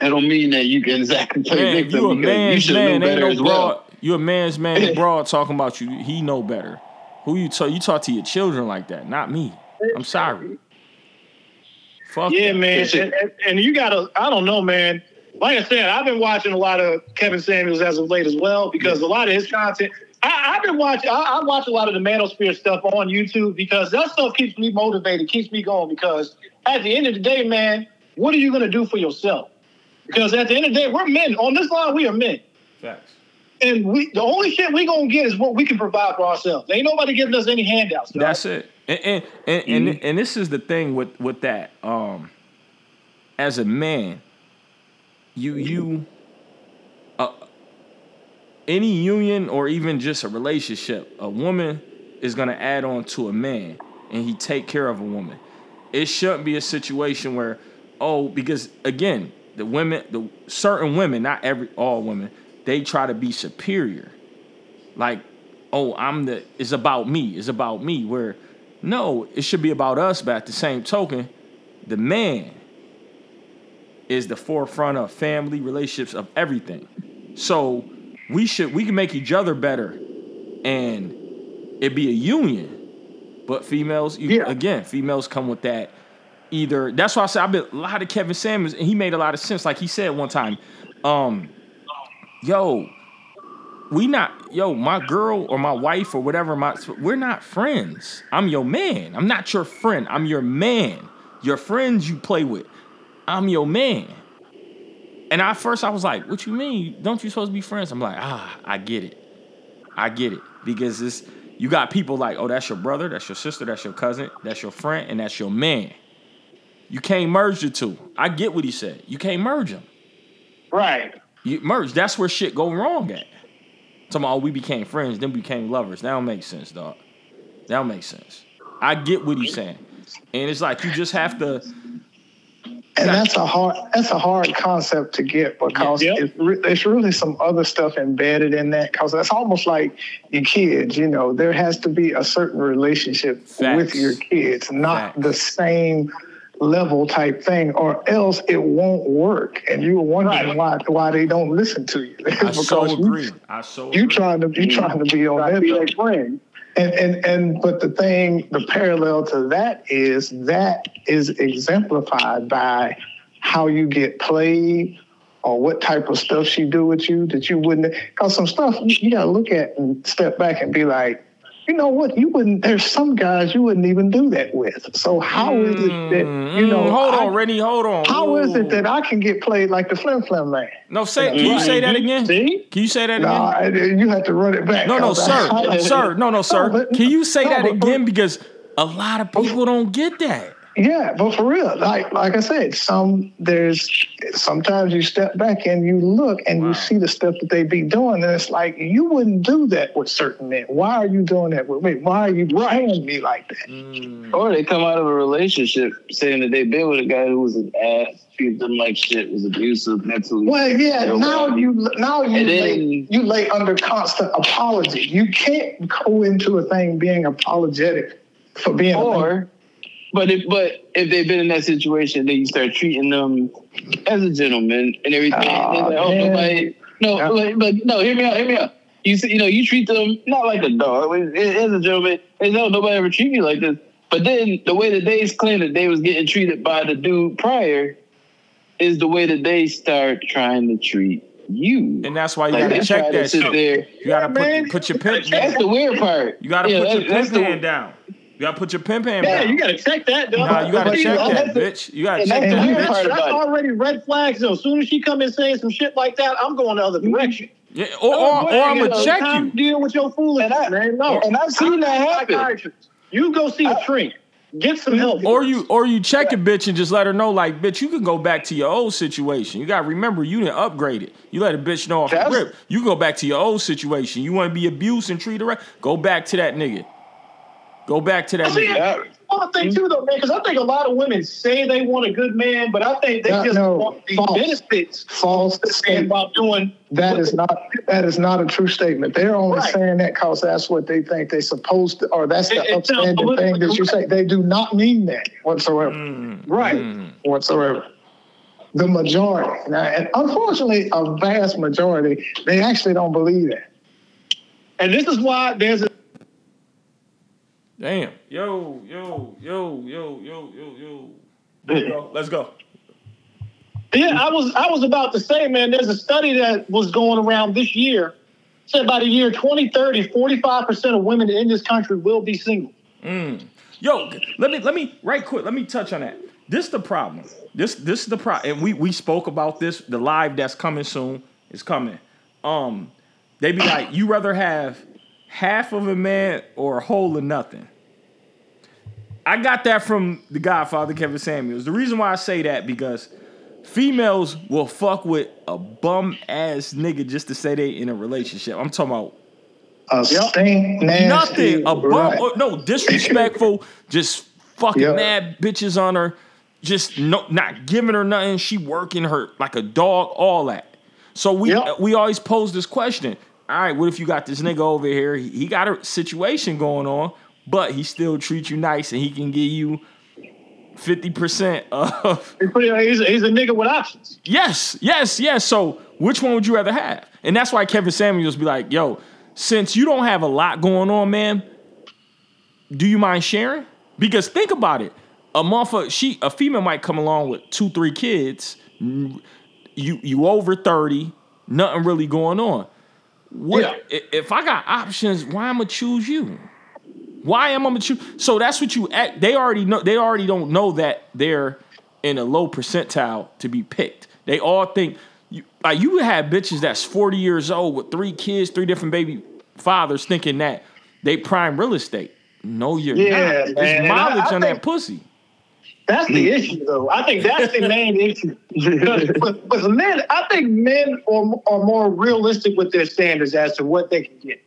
that don't mean that you can exactly play Man, victim you a you man's should man, know better no as broad. well. You a man's man, broad talking about you. He know better. Who you talk? You talk to your children like that, not me. I'm sorry. Fuck Yeah, that. man. And, and, and you gotta, I don't know, man. Like I said, I've been watching a lot of Kevin Samuels as of late as well because a lot of his content. I, I've been watching. I, I watch a lot of the Manosphere stuff on YouTube because that stuff keeps me motivated, keeps me going. Because at the end of the day, man, what are you gonna do for yourself? Because at the end of the day, we're men. On this line, we are men. Facts. And we the only shit we gonna get is what we can provide for ourselves. Ain't nobody giving us any handouts. dog. That's it. And and and, and, and this is the thing with with that. Um, as a man, you you uh, any union or even just a relationship, a woman is gonna add on to a man, and he take care of a woman. It shouldn't be a situation where, oh, because again, the women, the certain women, not every all women, they try to be superior like oh i'm the it's about me it's about me where no it should be about us but at the same token the man is the forefront of family relationships of everything so we should we can make each other better and it be a union but females you, Yeah. again females come with that either that's why i said i've been a lot of kevin samuels and he made a lot of sense like he said one time um yo we not yo my girl or my wife or whatever my we're not friends. I'm your man. I'm not your friend. I'm your man. Your friends you play with i'm your man. And at first i was like what you mean? Don't you supposed to be friends? I'm like ah i get it. I get it. Because this you got people like oh that's your brother that's your sister that's your cousin that's your friend and that's your man. You can't merge the two. I get what he said. You can't merge them right. You merge. That's where shit go wrong at. Talking about, oh, we became friends, then became lovers. That don't make sense, dog. That don't make sense. I get what he's saying, and it's like you just have to. And that's a hard that's a hard concept to get because Yeah. it's, re- there's really some other stuff embedded in that because that's almost like your kids. You know, there has to be a certain relationship Facts. with your kids, not Facts. the same level type thing, or else it won't work. And you were wondering Right. why why they don't listen to you I so you- agree. I so You agree. trying to you mm-hmm. trying to be on that Be a friend. and, and and but the thing, the parallel to that is that is exemplified by how you get played or what type of stuff she do with you that you wouldn't. Because some stuff you, you gotta look at and step back and be like, you know what, you wouldn't. There's some guys you wouldn't even do that with. So how is it that you know? Mm, hold I- on, Rennie. Hold on. How is Ooh. it that I can get played like the Flim Flam man? No, say. Can you say that again? See? Can you say that Nah, again? I- you have to run it back. No, no, 'cause sir, I- sir. No, no, sir. but- Can you say no, that but- again? Because a lot of people don't get that. Yeah, but for real, like like I said, some there's sometimes you step back and you look and Wow. you see the stuff that they be doing, and it's like you wouldn't do that with certain men. Why are you doing that with me? Why are you playing me like that? Mm, Or they come out of a relationship saying that they've been with a guy who was an ass, treated them like shit, was abusive mentally. Well, yeah, Yeah, now well, you now you lay, then- you lay under constant apology. You can't go into a thing being apologetic for being a Or, but if but if they've been in that situation, then you start treating them as a gentleman and everything. Aw, and like, oh, man. nobody, no, Yeah. like, but no, hear me out, hear me out. You see, you know, you treat them not like a dog, but as a gentleman. And no, nobody ever treat me like this. But then the way that they claimed that they was getting treated by the dude prior, is the way that they start trying to treat you. And that's why you Like, gotta check that shit. there. You gotta Yeah, put, man. put your pimp. That's the weird part. You gotta Yeah, put that- your that's pimp the- hand down. You gotta put your pimp hand Yeah, down. you gotta check that, dog. Nah, you gotta But check you- that, bitch. You gotta and check that, bitch. part That's about already red flags though. As soon as she come and saying some shit like that, I'm going the other mm-hmm. direction. Yeah, or, or, or I'm gonna check Time you. deal with your foolishness, And I- man. No, and I've seen I'm that happen. You go see a shrink. Get some help. Or you or you check a bitch and just let her know, like, bitch, you can go back to your old situation. You gotta remember you didn't upgrade it. You let a bitch know off the That's- rip. You go back to your old situation. You wanna be abused and treated right? Go back to that nigga. Go back to that See, nigga. Yeah. I think too though, man, because I think a lot of women say they want a good man, but I think they No, just no, want the false. benefits False statement. about doing That is not that is not a true statement. They're only Right. saying that because that's what they think they're supposed to, or that's the It- it upstanding thing that you say. They do not mean that whatsoever. Mm, right. mm. Whatsoever. The majority, now, and unfortunately, a vast majority, they actually don't believe that. And this is why there's a Damn. Yo, yo, yo, yo, yo, yo, yo. There. Let's go. Yeah, I was I was about to say, man, there's a study that was going around this year. Said by the year 2030, 45% of women in this country will be single. Mm. Yo, let me let me right quick. Let me touch on that. This the problem. This this is the problem. And we we spoke about this. The live that's coming soon is coming. Um, they be like, you rather have half of a man or a whole of nothing. I got that from the Godfather Kevin Samuels. The reason why I say that because females will fuck with a bum ass nigga just to say they in a relationship. I'm talking about A stink, nasty, Nothing. A bum. right. oh, no, disrespectful. just fucking Yep. mad bitches on her. Just no, not giving her nothing. She working her like a dog. All that. So we Yep. we always pose this question. All right, what if you got this nigga over here? He, he got a situation going on, but he still treats you nice and he can give you fifty percent of He's, he's, he's a nigga with options. Yes, yes, yes. So which one would you rather have? And that's why Kevin Samuels be like, yo, since you don't have a lot going on, man, do you mind sharing? Because think about it. A motherfucker, she a female might come along with two, three kids. You you over 30, nothing really going on. What Yeah. if I got options, why am I'ma choose you? Why am I gonna choose? So that's what you act. They already know. They already don't know that they're in a low percentile to be picked. They all think you like you have bitches that's forty years old with three kids, three different baby fathers, thinking that they prime real estate. No, you're Yeah, not. man. There's And I- mileage I on think- that pussy. That's the issue, though. I think that's the main issue. With men, I think men are, are more realistic with their standards as to what they can get.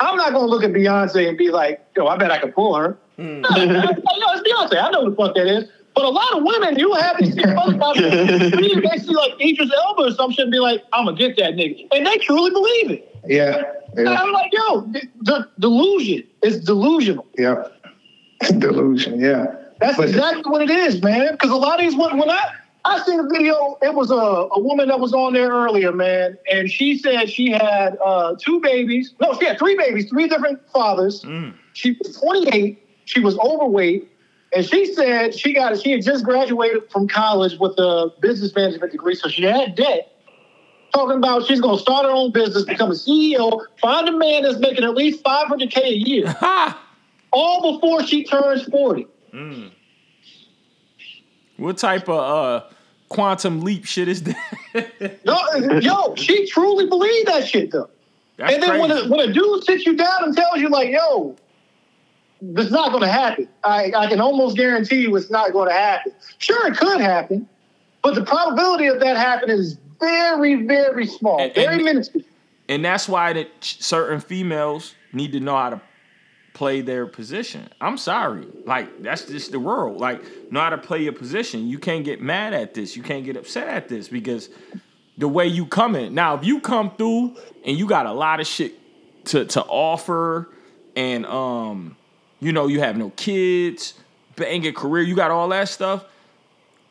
I'm not going to look at Beyonce and be like, yo, I bet I can pull her. Hmm. No, I- I- yo, it's Beyonce. I know who the fuck that is. But a lot of women, you have these motherfuckers, they see like Idris Elba or some shit and be like, I'm going to get that nigga. And they truly believe it. Yeah, And yeah, I'm like, yo, the, the delusion is delusional. yeah. Delusion, yeah. That's But- exactly what it is, man. Because a lot of these women, when I I seen a video, it was a, a woman that was on there earlier, man, and she said she had uh, two babies. No, she had three babies, three different fathers. Mm. She was 28. She was overweight, and she said she got she had just graduated from college with a business management degree, so she had debt. Talking about she's gonna start her own business, become a CEO, find a man that's making at least 500k a year, all before she turns 40. Mm. What type of uh quantum leap shit is that? No, yo, she truly believed that shit though. That's and then when a, when a dude sits you down and tells you like, yo, this is not going to happen. I, I can almost guarantee you it's not going to happen. Sure, it could happen, but the probability of that happening is very, very small, And- very and- minuscule. and that's why that certain females need to know how to play their position. I'm sorry, like that's just the world. Like know how to play your position. You can't get mad at this. You can't get upset at this because the way you come in. Now, if you come through and you got a lot of shit to to offer, and um, you know you have no kids, bang banging career, you got all that stuff.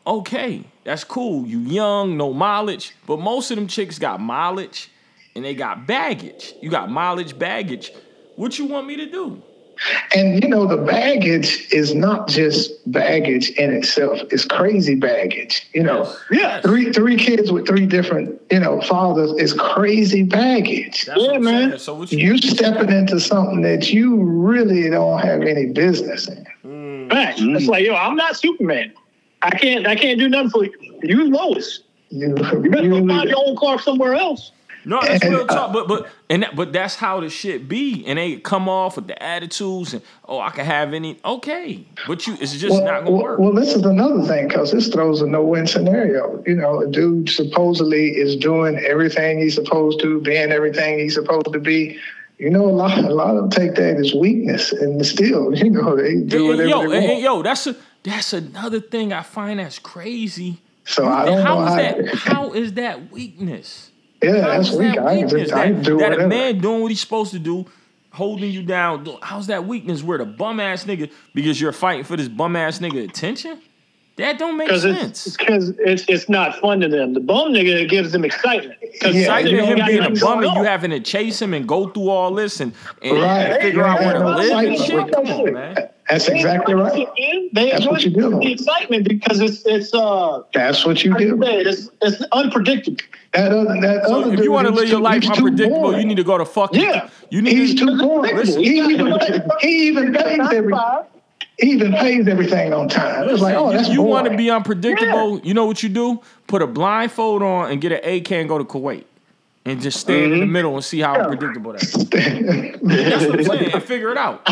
Okay, that's cool. You young, no mileage, but most of them chicks got mileage and they got baggage. You got mileage, baggage. What you want me to do? And you know, the baggage is not just baggage in itself; it's crazy baggage. You know, Yeah. three three kids with three different you know fathers is crazy baggage. That's Yeah, man. So what you, You stepping into something that you really don't have any business in. Mm. Facts. Mm. It's like, yo, I'm not Superman. I can't I can't do nothing for you. You Lois. You, You better go find your own car somewhere else. No, that's And, real uh, talk. But but and that, but that's how the shit be, and they come off with the attitudes and oh, I can have any. Okay, but you, it's just well, not gonna well, work. well, this is another thing because this throws a no-win scenario. You know, a dude supposedly is doing everything he's supposed to, being everything he's supposed to be. You know, a lot, a lot of them take that as weakness, and still, you know, they do whatever yo, they want. and yo, that's a that's another thing I find that's crazy. so I don't how know is how. that? How is that weakness? Yeah, How that's is weak. that I can weakness? just, I That, do that a man doing what he's supposed to do, holding you down. How's that weakness? Where the bum ass nigga because you're fighting for this bum ass nigga attention? That don't make Because sense. because it's, it's not fun to them. The bum nigga gives them excitement. 'Cause Yeah, Excited you to him being a bum and you having to chase him and go through all this and, and, Right. and figure You out where to got no live and shit. Come on, man. That's exactly right. They That's what you do. the excitement because it's it's uh That's what you how do. say it's it's unpredictable. That other, that So other if dude, you want to live your life unpredictable, you need to go to fuck. Yeah. You need He's to. too boring. Listen, he, even, he even pays every, he even pays everything on time. It's like, oh, that's you want to be unpredictable. You know what you do? Put a blindfold on and get an AK and go to Kuwait. And just stand in the middle and see how unpredictable that is. That's what I'm saying. And figure it out.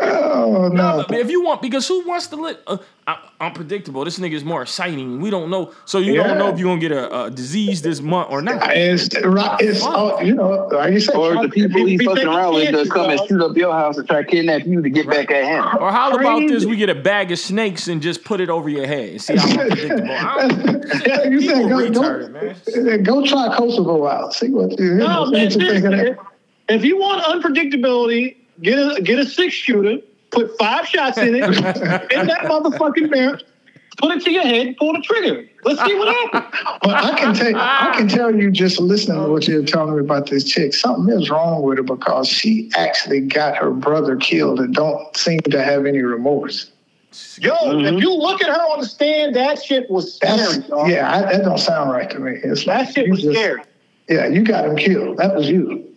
Oh no. But if you want, because who wants to live uh, uh, unpredictable? This nigga is more exciting. We don't know. So you don't know if you're going to get a, a disease this month or not. It's right. It's oh, you know, like you said, Or the people he's fucking around with chances, to come and shoot up your house and try to kidnap you to get back at him. Or how about this? We get a bag of snakes and just put it over your head and see how unpredictable. I Yeah, you said go, retarded, go, go try Kosovo out. See what you, No, see man, what you think of if, if you want unpredictability, get a get a six shooter, put five shots in it, in that motherfucking barrel, put it to your head, pull the trigger. Let's see what happens. But I can tell I can tell you just listening to what you're telling me about this chick, something is wrong with her because she actually got her brother killed and don't seem to have any remorse. Yo, if mm-hmm. you look at her on the stand, that shit was scary. dog. yeah, I, that don't sound right to me. It's like That shit was just- scary. Yeah, you got him killed. That was you.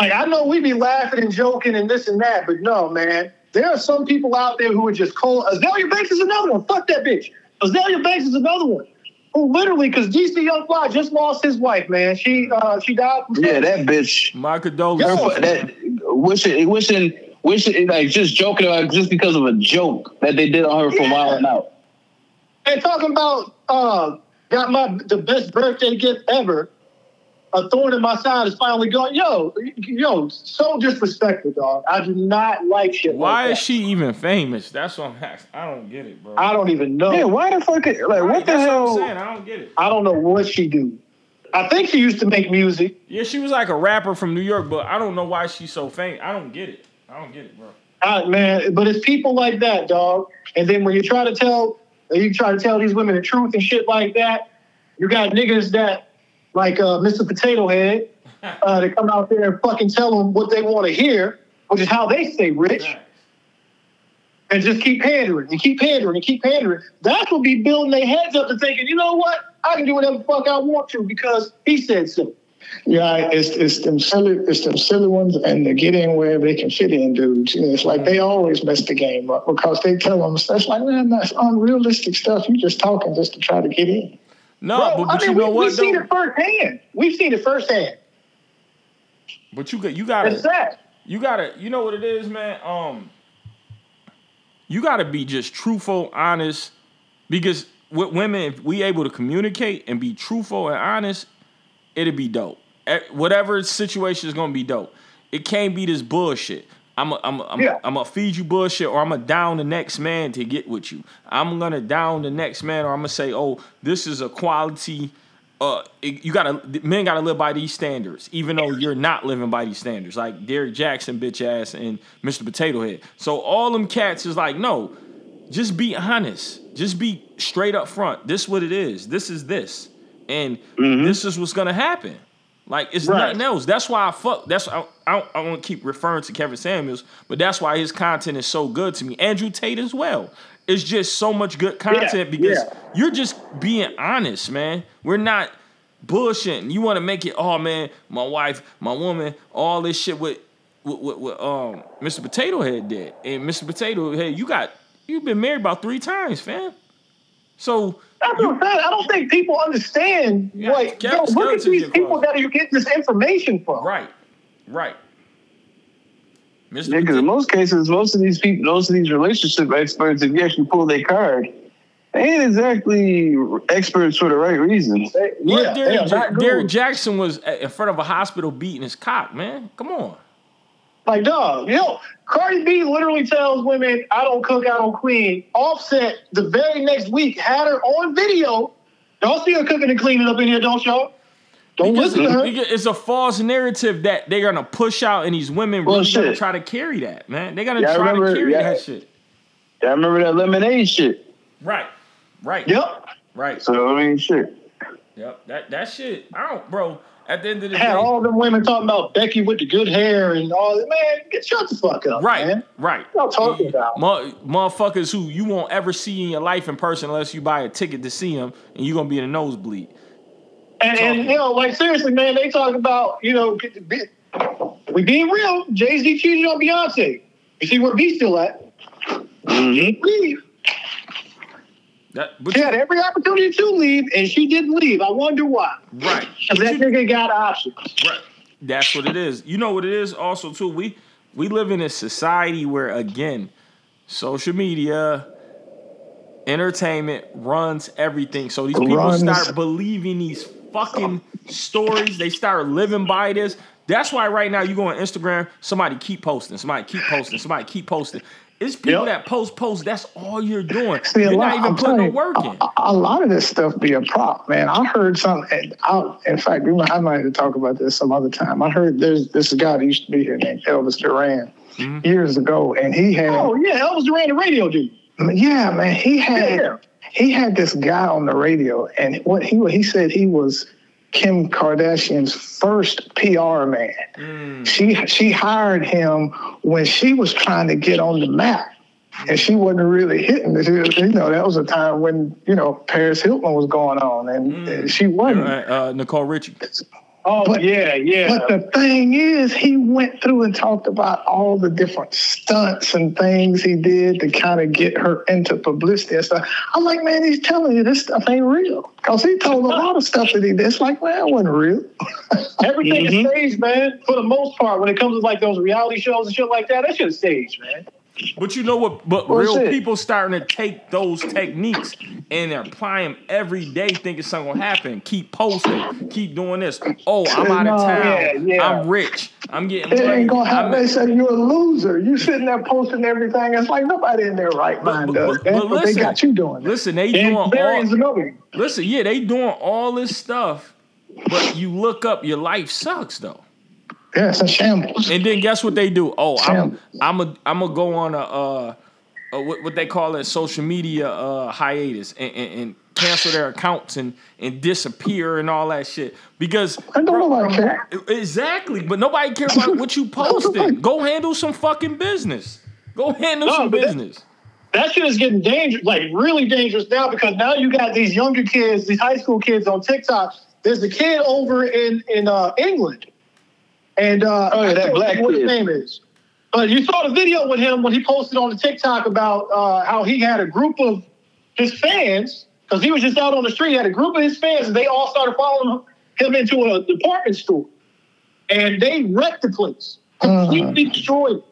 Like I know we be laughing and joking and this and that, but no, man. There are some people out there who are just cold. Azealia Banks is another one. Fuck that bitch. Azealia Banks is another one. Who literally, because DC Young Fly just lost his wife, man. She uh she died. From Yeah, that bitch. My condolences. Yo, That wishing, wishing, wishing, like just joking about just because of a joke that they did on her for Yeah. wilding out. And talking about uh got my the best birthday gift ever. A thorn in my side is finally gone. Yo, yo, so disrespectful, dog. I do not like shit. Why like is that. she even famous? That's what I'm asking. I don't get it, bro. I don't even know. Yeah, why the fuck? Like, Right, what the hell? What I'm saying. I don't get it. I don't know what she do. I think she used to make music. Yeah, she was like a rapper from New York, but I don't know why she's so famous. I don't get it. I don't get it, bro. Uh, man, but it's people like that, dog. And then when you try to tell, you try to tell these women the truth and shit like that, you got niggas that, like uh, Mr. Potato Head, uh, to come out there and fucking tell them what they want to hear, which is how they stay rich, and just keep pandering and keep pandering and keep pandering. That's what be building their heads up to thinking, you know what? I can do whatever the fuck I want to because he said so. Yeah, it's it's them silly it's them silly ones and they get in where they can fit in dudes. You know, it's like they always mess the game up because they tell them stuff like, man, that's unrealistic stuff. You just talking just to try to get in. No, Bro, but, but I mean, you know we, what We've seen it firsthand. We've seen it firsthand. But you got you gotta you gotta you know what it is, man. Um, you gotta be just truthful, honest, because with women, if we able to communicate and be truthful and honest, it'll be dope. Whatever situation is gonna be dope. It can't be this bullshit. I'm a, I'm a, I'm, Yeah. I'm gonna feed you bullshit, or I'm gonna down the next man to get with you. I'm gonna down the next man, or I'm gonna say, oh, this is a quality. Uh, it- you gotta men gotta live by these standards, even though you're not living by these standards. Like Derrick Jaxn, bitch ass, and Mr. Potato Head. So all them cats is like, no, just be honest. Just be straight up front. This what it is. This is this, and this is what's gonna happen. Like it's Right. nothing else. That's why I fuck. That's I. I, I want to keep referring to Kevin Samuels, but that's why his content is so good to me. Andrew Tate as well. It's just so much good content because yeah. you're just being honest, man. We're not bullshitting. You want to make it, oh man, my wife, my woman, all this shit with with, with, with um Mr. Potato Head did. And Mr. Potato Head, you got you've been married about three times, fam. So That's what I'm saying. I don't think people understand. Yeah, like, yo, look at these people crossed. that you get this information from. right, right. Mr. Yeah, because in most cases, most of these people, most of these relationship experts, if you actually pull their card, they ain't exactly experts for the right reasons. They- yeah, Derrick, they are Ja- not good. Derrick Jaxn was in front of a hospital beating his cock, man. Come on. Like, dog, yo, Cardi B literally tells women, I don't cook, I don't clean. Offset the very next week had her on video. Y'all see her cooking and cleaning up in here, don't y'all? Don't Because, listen to her. it's a false narrative that they're gonna push out, and these women Well, really gonna try to carry that, man. They're gonna Yeah, try remember- to carry yeah. that shit. Yeah, I remember that lemonade shit. Right, right, Yep. right. So I mean, shit. Yep. That that shit. I don't, bro. At the end of the day, Had all them women talking about Becky with the good hair and all that. Man, get shut the fuck up, right, man. right. What y'all talking about? Mo- motherfuckers who you won't ever see in your life in person unless you buy a ticket to see them, and you're gonna be in a nosebleed. And, and you know, like seriously, man, they talk about you know, be- we being real. Jay Z cheated on Beyonce. You see where B still at? Mm-hmm. Leave. That, but She you- had every opportunity to leave, and she didn't leave. I wonder why. right. That nigga got options. Right. That's what it is. You know what it is also too. We we live in a society where again, social media, entertainment runs everything. So these people Runs. start believing these fucking stories. They start living by this. That's why right now you go on Instagram, somebody keep posting, somebody keep posting, somebody keep posting. It's people Yep. that post post. That's all you're doing. See, a you're lot, not even I'm putting telling no you, work in. a, a lot of this stuff be a prop, man. I heard something. I, in fact, we might, I might have to talk about this some other time. I heard there's this guy that used to be here named Elvis Duran Mhm. years ago, and he had, Oh yeah, Elvis Duran, the radio dude. yeah, man, he had Yeah. he had this guy on the radio, and what he he said he was Kim Kardashian's first PR man. Mm. She she hired him when she was trying to get on the map. And she wasn't really hitting it. It You know, that was a time when, you know, Paris Hilton was going on and Mm. she wasn't. Uh, uh, Nicole Richie. Oh But- yeah, yeah. But the thing is, he went through and talked about all the different stunts and things he did to kind of get her into publicity and stuff. I'm like, man, he's telling you this stuff ain't real. Because he told a lot of stuff that he did. It's like, man, it wasn't real. Everything Mm-hmm. is staged, man. For the most part, when it comes to like those reality shows and shit like that, that shit is staged, man. But you know what? But Well, real shit. people starting to take those techniques and they're applying them every day, thinking something gonna happen. Keep posting, keep doing this. Oh, I'm out of town. yeah, yeah. I'm rich. I'm getting It money. ain't gonna happen. I'm- They say you're a loser. You sitting there posting everything. It's like nobody in their right mind but- does but- but But, they got you doing. Listen, they And doing Barry all. Listen, yeah, they doing all this stuff, but you look up, your life sucks though. Yeah, it's a shambles. And then guess what they do? Oh, I'm I'm a I'm gonna go on a uh, a what, what they call it social media uh, hiatus and, and, and cancel their accounts and and disappear and all that shit because I don't nobody care. exactly. But nobody cares about what you posted. Go handle some fucking business. Go handle No, some but that- business. That shit is getting dangerous, like really dangerous now because now you got these younger kids, these high school kids on TikTok. There's a kid over in in uh, England, and uh, Oh, yeah, that black what his name is. But you saw the video with him when he posted on the TikTok about uh, how he had a group of his fans because he was just out on the street. He had a group of his fans, and they all started following him into a department store, and they wrecked the place, completely destroyed. it.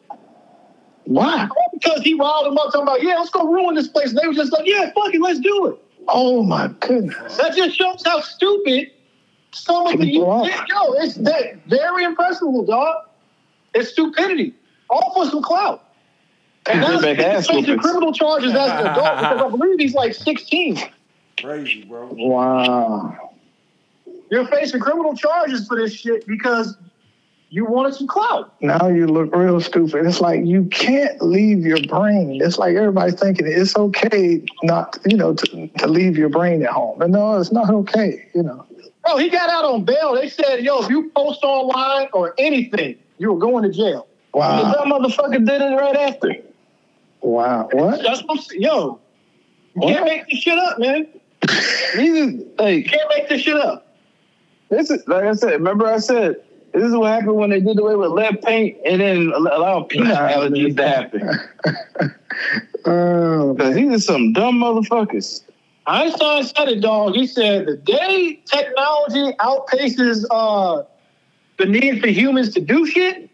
Why? Because he riled them up talking about, yeah, let's go ruin this place. And they were just like, yeah, fuck it, let's do it. Oh my goodness. That just shows how stupid some of the youth Wow. Yo, it's that very impressionable, dog. It's stupidity. All for some clout. And They're now ass he's facing criminal charges as an adult because I believe he's like 16. Crazy, bro. Wow. You're facing criminal charges for this shit because you wanted some clout. Now you look real stupid. It's like you can't leave your brain. It's like everybody's thinking it's okay not, you know, to, to leave your brain at home. But no, it's not okay, you know. Bro, he got out on bail. They said, yo, if you post online or anything, you were going to jail. And Wow. that motherfucker did it right after. Wow. What? That's what I'm saying. Yo, you can't make this shit up, man. You like can't make this shit up. this is like I said. Remember I said this is what happened when they did away with lead paint and then allow peanut allergies to happen. Oh, Cause these are some dumb motherfuckers. Einstein said it, dog. He said the day technology outpaces uh, the need for humans to do shit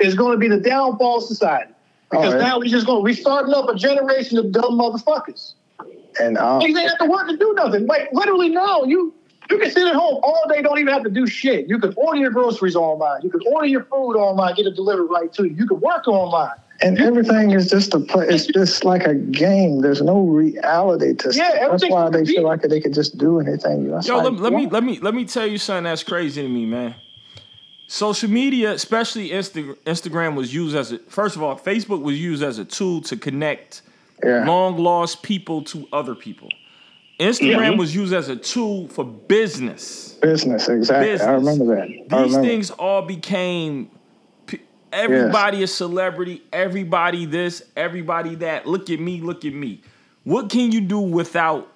is going to be the downfall of society. Because right. now we just going we starting up a generation of dumb motherfuckers. and uh, Niggas ain't have to work to do nothing. Like literally now, you you can sit at home all day, don't even have to do shit. You can order your groceries online. You can order your food online, get it delivered right to you. You can work online. And everything is just a play. It's just like a game. There's no reality to. Yeah, That's why they feel like they could just do anything. That's Yo, like, let, let me let me let me tell you something that's crazy to me, man. Social media, especially Insta- Instagram, was used as a first of all, Facebook was used as a tool to connect Yeah. long lost people to other people. Instagram was used as a tool for business. business. Exactly. Business. I remember that. These remember. things all became everybody a celebrity, everybody this, everybody that. Look at me, look at me. What can you do without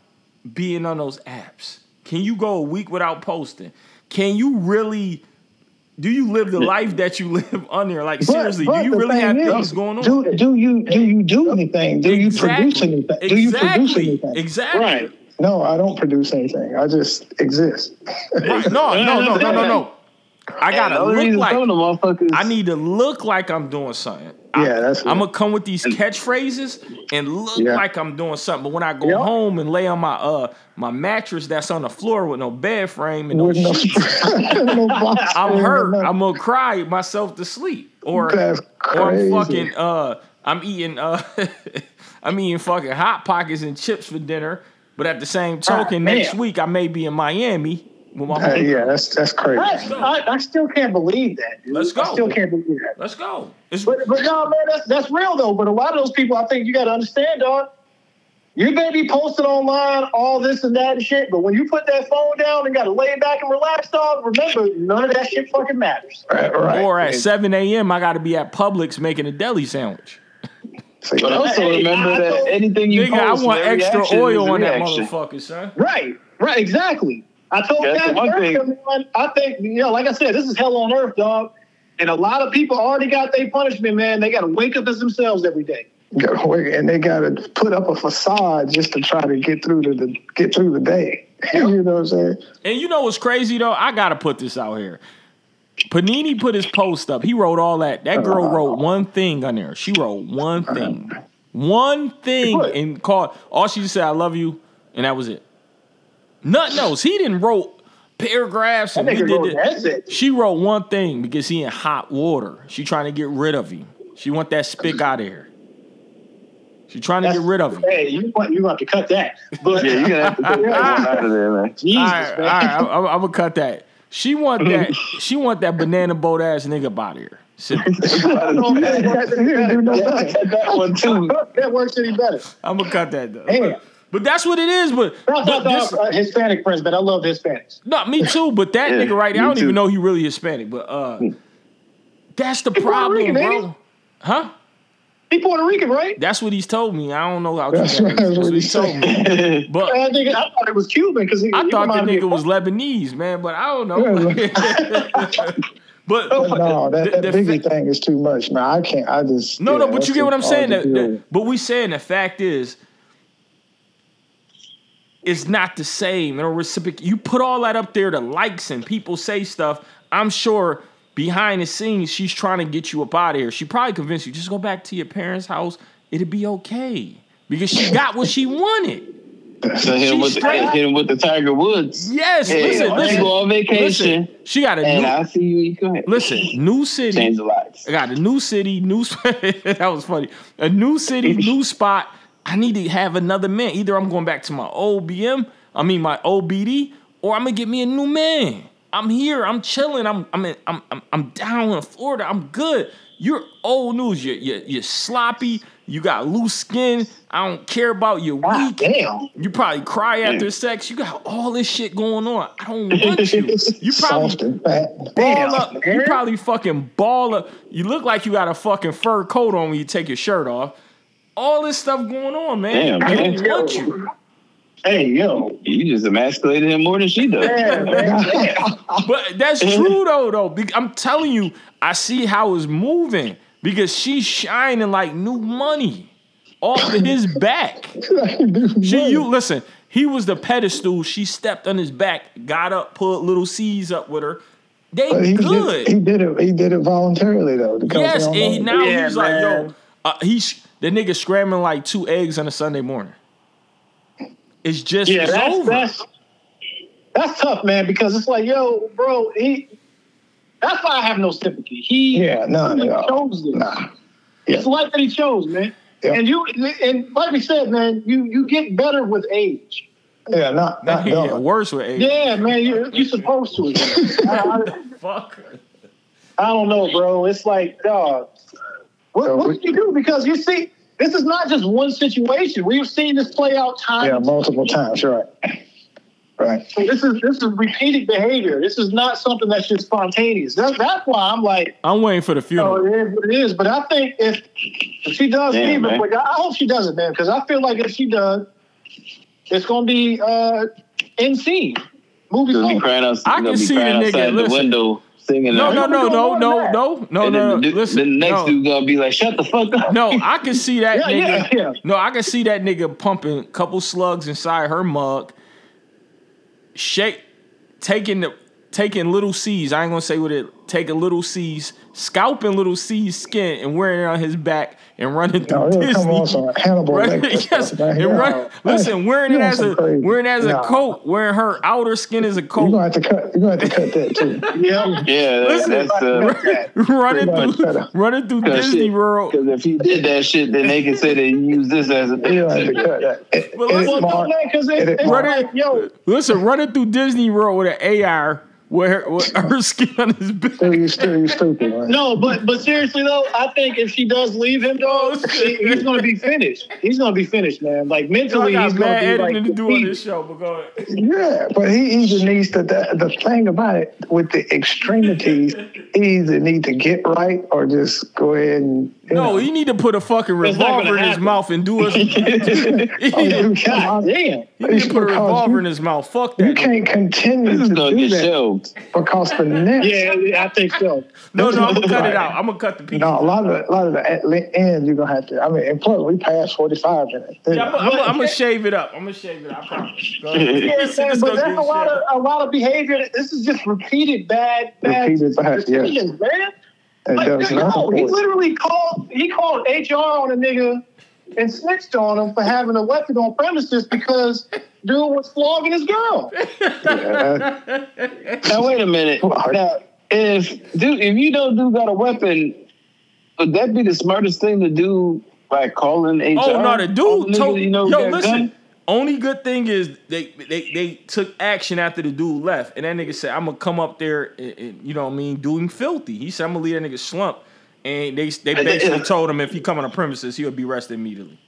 being on those apps? Can you go a week without posting? Can you really do you live the life that you live on there? Like But- seriously, but do you really have is, things going on? Do, do you do you do anything? Do you produce anything? Do you produce anything? Exactly. Right. No, I don't produce anything. I just exist. Right. No, no, no, no, no, no. I gotta look like. I need to look like I'm doing something. Yeah, that's I'm gonna come with these catchphrases and look Yeah. like I'm doing something. But when I go Yeah. home and lay on my uh my mattress that's on the floor with no bed frame and no With no, sheets, no I'm hurt. I'm gonna cry myself to sleep. Or or I'm fucking uh I'm eating uh I'm eating fucking hot pockets and chips for dinner. But at the same token, man. next week I may be in Miami Uh, yeah, that's that's crazy. I, I, I still can't believe that. Dude. Let's go. I still can't believe that. Let's go. It's, But but no, man, that's that's real though. But a lot of those people, I think you got to understand, dog. You may be posting online all this and that and shit, but when you put that phone down and got to lay back and relax, dog, remember none of that shit fucking matters. Right, right. or at 7 a.m. I gotta be at Publix making a deli sandwich. See, But also Hey, remember I that anything you Nigga, I want extra oil on that motherfucker, son. Right, right, exactly. I told That's Cat the one thing. man, I think you know, like I said, this is hell on earth, dog. And a lot of people already got their punishment, man. They got to wake up as themselves every day. and they got to put up a facade just to try to get through the, the get through the day. you know what I'm saying? And you know what's crazy though? I gotta put this out here. Panini put his post up. He wrote all that. That girl uh, wrote one thing on there. She wrote one thing. Uh, one thing and called all she just said, I love you, and that was it. Nothing else. He didn't wrote paragraphs and he nigga did it. She wrote one thing because he in hot water. She trying to get rid of him. She want that spick out of here. She trying to get rid of him. Hey, you want you want to cut that? But Yeah, you're gonna have to cut that one out of there, man. Jesus, all right, man. right, I'm, I'm, I'm gonna cut that. She want that. she want that banana boat ass nigga up out of here. Simple. You didn't do no thing. that one too. that works any better. I'm gonna cut that though. Damn. But that's what it is. But, No, no, but no, this, uh, Hispanic friends, but I love Hispanics. no, me too. But that Yeah, nigga right there, I don't even too. know he really Hispanic. But uh, that's the Puerto problem, Rican, ain't bro. Huh? He Puerto Rican, right? That's what he's told me. I don't know how true That's that right, that's That's what what he he told me. But I, think, I thought it was Cuban because I thought the nigga was Lebanese, man. But I don't know. but No, that, The- that the Biggie fa- thing is too much, man. I can't. I just No, yeah, no, but you get what I'm saying. That, that- but we saying the fact is, it's not the same. Or reciprocate. You put all that up there to likes and people say stuff. I'm sure behind the scenes she's trying to get you up out of here. She probably convinced you just go back to your parents' house. It'll be okay because she got what she wanted. So hit him, with the, hit him with the Tiger Woods. Yes, Hey, listen, why don't listen. you go on vacation Listen, she got a and new. I see you. Go ahead. Listen, new city. Change the lights. I got a new city, new that was funny. A new city, new spot. I need to have another man. Either I'm going back to my old BM, I mean my old BD, or I'm gonna get me a new man. I'm here. I'm chilling. I'm I'm in, I'm, I'm I'm down in Florida. I'm good. You're old news. You're, you're you're sloppy. You got loose skin. I don't care about your weak. damn. You probably cry after sex. You got all this shit going on. I don't want you. You probably Soft and fat. ball up. You probably fucking ball up. You look like you got a fucking fur coat on when you take your shirt off. All this stuff going on, man. Damn, I man. don't you. Hey, yo. You just emasculated him more than she does. Man, man. Damn. But that's true though, though. I'm telling you, I see how it's moving because she's shining like new money off of his back. She, you listen. He was the pedestal. She stepped on his back, got up, put little C's up with her. They But he good. did, he did it. He did it voluntarily though. because yes, and he, now Yeah, he's like, yo, man. uh, he's the nigga scrambling like two eggs on a Sunday morning. It's just Yeah, it's that's over. that's that's tough, man. Because it's like, yo, bro, he. That's why I have no sympathy. He Yeah, no, he no. chose this. Nah. It's the life that he chose, man. Yeah. And you and like we said, man, you you get better with age. Yeah, not not That get worse with age. Yeah, man, you you supposed to. I, I, Fuck. I don't know, bro. It's like, dog. What, So what we- did you do? Because you see, this is not just one situation. We've seen this play out time. Yeah, multiple times. Right. Right. So this is this is repeated behavior. This is not something that's just spontaneous. That's that's why I'm like, I'm waiting for the oh, funeral. it is what it is. But I think if if she does Damn, leave it, man. but I hope she doesn't, man, because I feel like if she does, it's gonna be uh in scene. Movie Gonna be song. crying out, I gonna can be see the crying nigga, outside the listen. window singing. No, no, no, no, no, no, no, no, no. Listen, the next dude gonna be like, "Shut the fuck up." No, I can see that Yeah, nigga. yeah, yeah. No, I can see that nigga pumping a couple slugs inside her mug, shake, taking the taking little C's. I ain't gonna say what it. Taking little C's, scalping little C's skin and wearing it on his back and running through No, it'll come Disney. on some Hannibal Right? Yes, stuff, and run, listen, wearing it as a crazy- wearing it as a Nah. coat, wearing her outer skin as a coat. You're gonna have to cut. You're gonna have to cut that too. Yeah. Yeah, that, Listen, that's uh, running Pretty through running through Disney shit, World. Because if he did that shit, then they can say they use this as a. You're gonna have to cut that. It, Well, it let's- is Well, no, smart. man, because It it, is it's smart. like, yo, Listen, running through Disney World with an AR with her, with her skin on his back. Still, you still you stupid, man. No, but but seriously though, I think if she does leave him, though, oh, he- he's gonna be finished. He's gonna be finished, man. Like mentally, he's gonna mad be editing like to do on this show, but go ahead. Yeah, but he either needs to. The, the thing about it with the extremities, he either need to get right or just go ahead and. You No, know, he need to put a fucking revolver in his mouth and do it. Oh, you need God damn. to put a revolver in his mouth. Fuck You that. can't continue This is to gonna do get that shelved. because the next. Yeah, I think so. No, no, I'm gonna cut it out. I'm gonna cut the piece. No, a lot of the, a lot of the at end you're gonna have to. I mean, and plus we passed 45 minutes. Yeah, I'm, I'm, I'm gonna shave it up. I'm gonna shave it. up. I promise. Go ahead. Yeah, It's man, but that's a lot shaved. of a lot of behavior. This is just repeated bad, bad Repeated bad, yeah. man. It Like, does yo, nothing he literally called he called HR on a nigga and snitched on him for having a weapon on premises because dude was flogging his girl. Yeah, Now wait a minute. Now, if dude, if you don't do got a weapon, would that be the smartest thing to do? By calling HR? Oh no, the Oh, dude nigga, told you know, yo, got a listen. gun? Only good thing is they, they they took action after the dude left, and that nigga said, "I'm gonna come up there, and, and, you know what I mean, doing filthy." He said, "I'm gonna leave that nigga slump," and they they basically told him if he come on the premises, he would be arrested immediately.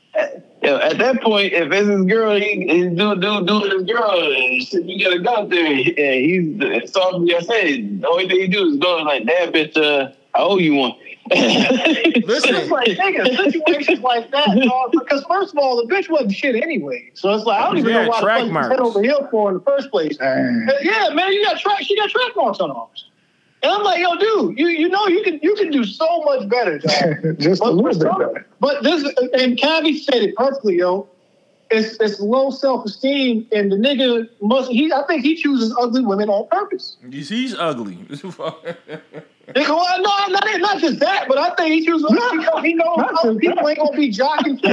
Yo, at that point, if it's his girl, he, he do do do his girl, and you gotta go out there. And he's it's softly I said, the only thing he do is go like, "Damn, bitch, uh, I owe you one." Listen, It's like nigga, situations like that, dog, because first of all, the bitch wasn't shit anyway. So it's like I don't even Yeah, know why track the fuck you marks. head over heel for in the first place. Dang. Uh, Yeah, man, you got track. She got track marks on her arms. And I'm like, yo, dude, you you know you can you can do so much better, dog. just a But, little bit better. but this and Cavi said it perfectly, yo. It's it's low self esteem, and the nigga must. He I think he chooses ugly women on purpose. he's, he's ugly. Nigga, well, no, not, not just that, but I think he chooses ugly because he knows Not other just people ain't gonna be jocking for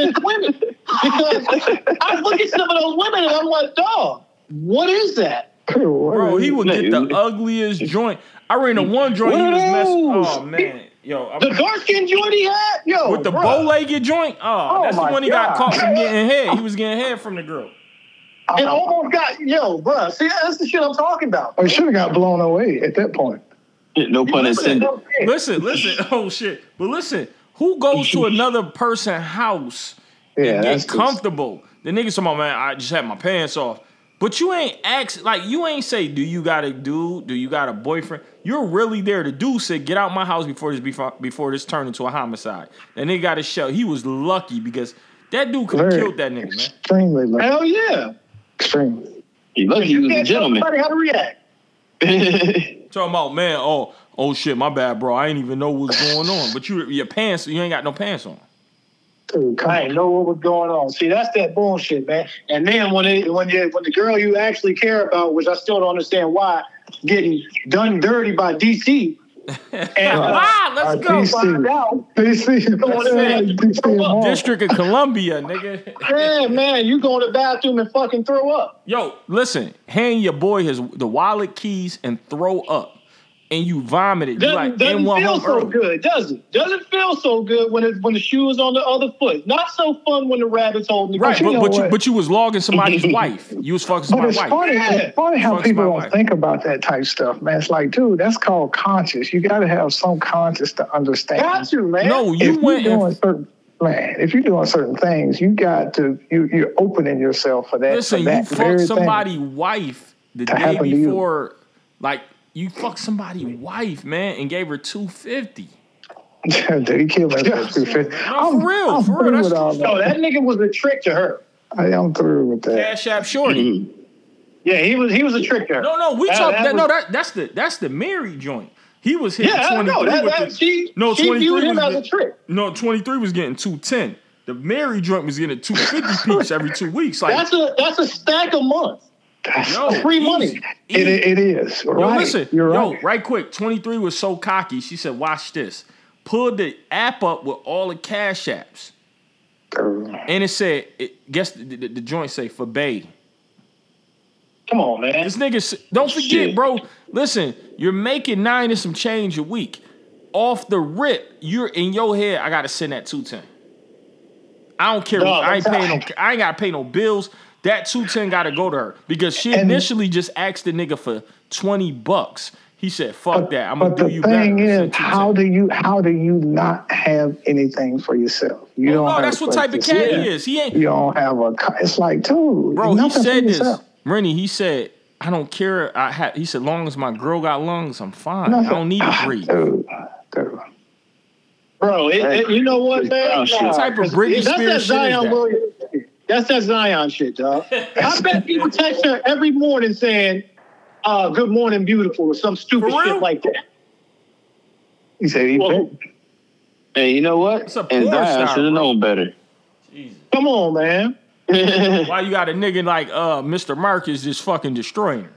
his women. Because I look at some of those women and I'm like, dog, what is that? Bro, he would get the ugliest joint. I ran the one joint he was messing. Oh man, yo, I'm- The dark skin joint he had, yo, with the bow-legged joint. Oh, Oh, that's the one he got caught from getting head. He was getting head from the girl. And almost got yo, bruh. See, that's the shit I'm talking about. I should have got blown away at that point. No pun intended. Listen, listen. Oh shit. But listen, who goes to another person's house Yeah, and that's get comfortable? The niggas talking about, man, I just had my pants off. But you ain't ask like you ain't say, do you got a dude? Do you got a boyfriend? You're really there to do said, get out my house before this before, before this turned into a homicide. And they got a show he was lucky because that dude could have killed that nigga, man. Extremely lucky. Hell yeah. Extremely. He lucky he was a can't tell gentleman. somebody how to react. Talking about, man, oh, oh shit, my bad, bro. I ain't even know what's going on. But you your pants, you ain't got no pants on. Dude, I on. ain't know what was going on. See, that's that bullshit, man. And then when it, when you when the girl you actually care about, which I still don't understand why, getting done dirty by DC. And ah, let's Uh, go. DC. find out, DC, Going in there, DC throw up. Mall. District of Columbia, nigga. yeah, man, you go to the bathroom and fucking throw up. Yo, listen, hand your boy his the wallet keys and throw up. And you vomited. You Doesn't, like, doesn't feel so early. good, does it? Doesn't feel so good when it, when the shoe is on the other foot. Not so fun when the rabbit's holding the Right, but, know but you but you was logging somebody's wife. You was fucking somebody's wife. funny, Yeah. it's funny how people don't wife. think about that type stuff, man. It's like, dude, that's called conscious. You got to have some conscious to understand. Got to, man. No, if you you're went doing and certain, man, if you're doing certain things, you got to you you're opening yourself for that. listen, for you that fucked somebody's wife the day you. before. Like you fucked somebody's wife, man, and gave her two fifty. thing. Did he kill him for two fifty? No, for real, for real, that's all true. no, that nigga was a trick to her. I am through with that. Cash App Shorty. Mm-hmm. Yeah, he was he was a trick to her. No, no, we That- talk. that That, no, that that's the that's the Mary joint. He was hitting Yeah, I twenty know. three That, that, the, she, no she twenty viewed him as a trick. no twenty three was getting two ten. The Mary joint was getting two fifty piece every two weeks. Like That's a that's a stack a month. Yo, free easy, money. It, easy. it is. Yo, right. listen, You're yo, right. right quick. 23 was so cocky. She said, watch this. Pulled the app up with all the cash apps. And it said, it, guess the, the, the joint say for Bay. Come on, man. This nigga, don't forget, Shit. bro. Listen, you're making nine and some change a week. Off the rip, you're in your head. I gotta send that two ten. I don't care. No, I ain't paying no. I ain't gotta pay no bills. That two ten gotta go to her because she And- initially just asked the nigga for twenty bucks. He said, "Fuck that. I'm gonna but do the you thing better." is, Send 210. how do you how do you not have anything for yourself? You Oh, don't. no, have that's what type of cat sit. he is. He ain't, You don't have a. It's like, dude, bro. He said this, yourself. Rennie. He said, "I don't care." I ha-, he said, "Long as my girl got lungs, I'm fine. Nothing. I don't need to ah, breathe." Dude, dude. Bro, it, it- you know what, man? Shit. Nah, What type of 'cause Britney that's that Spears shit is Zion that? Williams. Shit. That's that Zion shit, dog. I bet people text her every morning saying, uh, "Good morning, beautiful," or some stupid For real? shit like that. He said he. Well, Hey, you know what? It's a And porn Zion star, should have known better. Jesus. come on, man. Why you got a nigga like uh Mr. Marcus just fucking destroying her?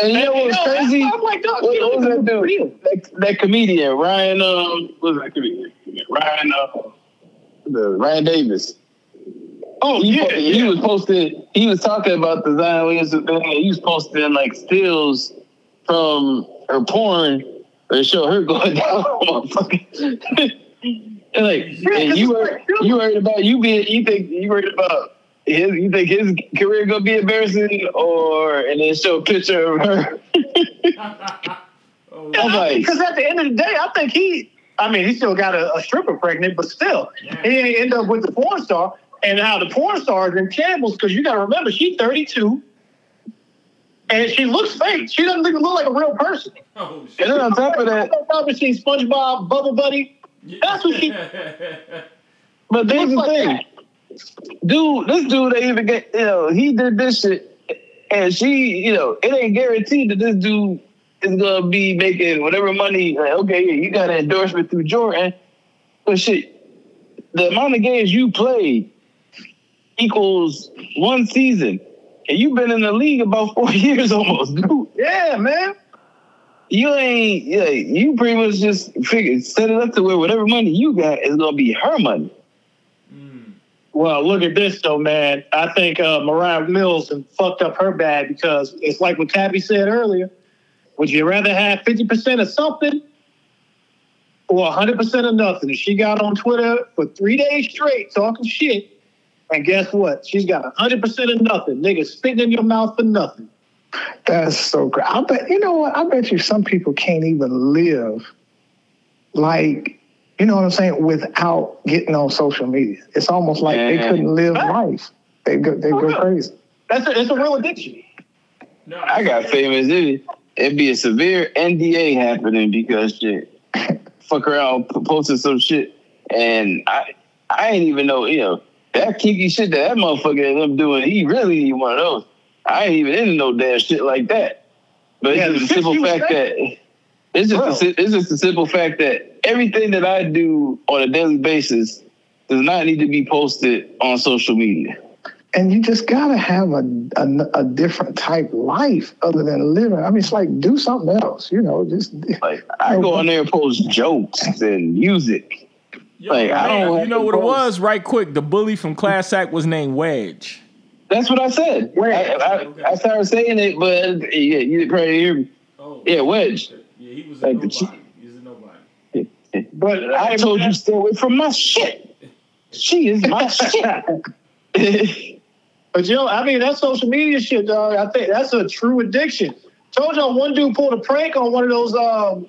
And you know what was crazy? I'm like, dog, What, what was that dude? That, that comedian, Ryan. Um, what was that comedian? Ryan. Uh, the Ryan Davis. Oh He, yeah, he yeah. was posting. He was talking about the Zion Williamson thing. He was posting like stills from her porn that show her going down. and like, and you were you worried about you being you think you worried about his you think his career gonna be embarrassing or and then show a picture of her. Oh, like- because at the end of the day, I think he. I mean, he still got a, a stripper pregnant, but still, he ain't end up with the porn star. And how the porn star is in shambles because you got to remember she's 32, and she looks fake. She doesn't even look like a real person. oh, And then on top of that, I've never seen SpongeBob Bubble Buddy. That's what she but there's looks the like. thing. That. dude, this dude ain't even get, you know, he did this shit, and she, you know, it ain't guaranteed that this dude is gonna be making whatever money. Like, okay, yeah, you got an endorsement through Jordan, but shit, the amount of games you played equals one season, and you've been in the league about four years almost, dude. Yeah, man. You ain't, yeah, you pretty much just figure set it up to where whatever money you got is gonna be her money. Well, look at this though, man. I think uh, Moriah Mills and fucked up her bag because it's like what Tabby said earlier. Would you rather have fifty percent of something or hundred percent of nothing? And she got on Twitter for three days straight talking shit, And guess what? She's got hundred percent of nothing. Nigga spitting in your mouth for nothing. That's so great. I bet you know what? I bet you some people can't even live like you know what I'm saying without getting on social media. It's almost like they couldn't live life. They go they go crazy. That's a, it's a real addiction. No, I got famous. It, it'd be a severe NDA happening because shit. Fuck around, p- posting some shit, and I, I ain't even know, you know, that kinky shit that that motherfucker ended up doing. He really need one of those. I ain't even into no damn shit like that. But Yeah, it's just the simple fact say- that it's just a, it's just the simple fact that everything that I do on a daily basis does not need to be posted on social media. And you just gotta have a, a a different type life other than living. I mean, it's like do something else. You know, just Like I go on there and post jokes and music. Yo, Like, I man, don't you know to what it was? Right quick, the bully from Class Act was named Wedge. That's what I said. I, I, I started saying it, but yeah, you didn't probably hear me. Oh, Yeah, Wedge. Yeah, he was a Like the nobody. chi- He's a nobody. But I told you stay away from my shit. She is my shit. But yo, I mean that social media shit, dog. I think that's a true addiction. Told y'all one dude pulled a prank on one of those um,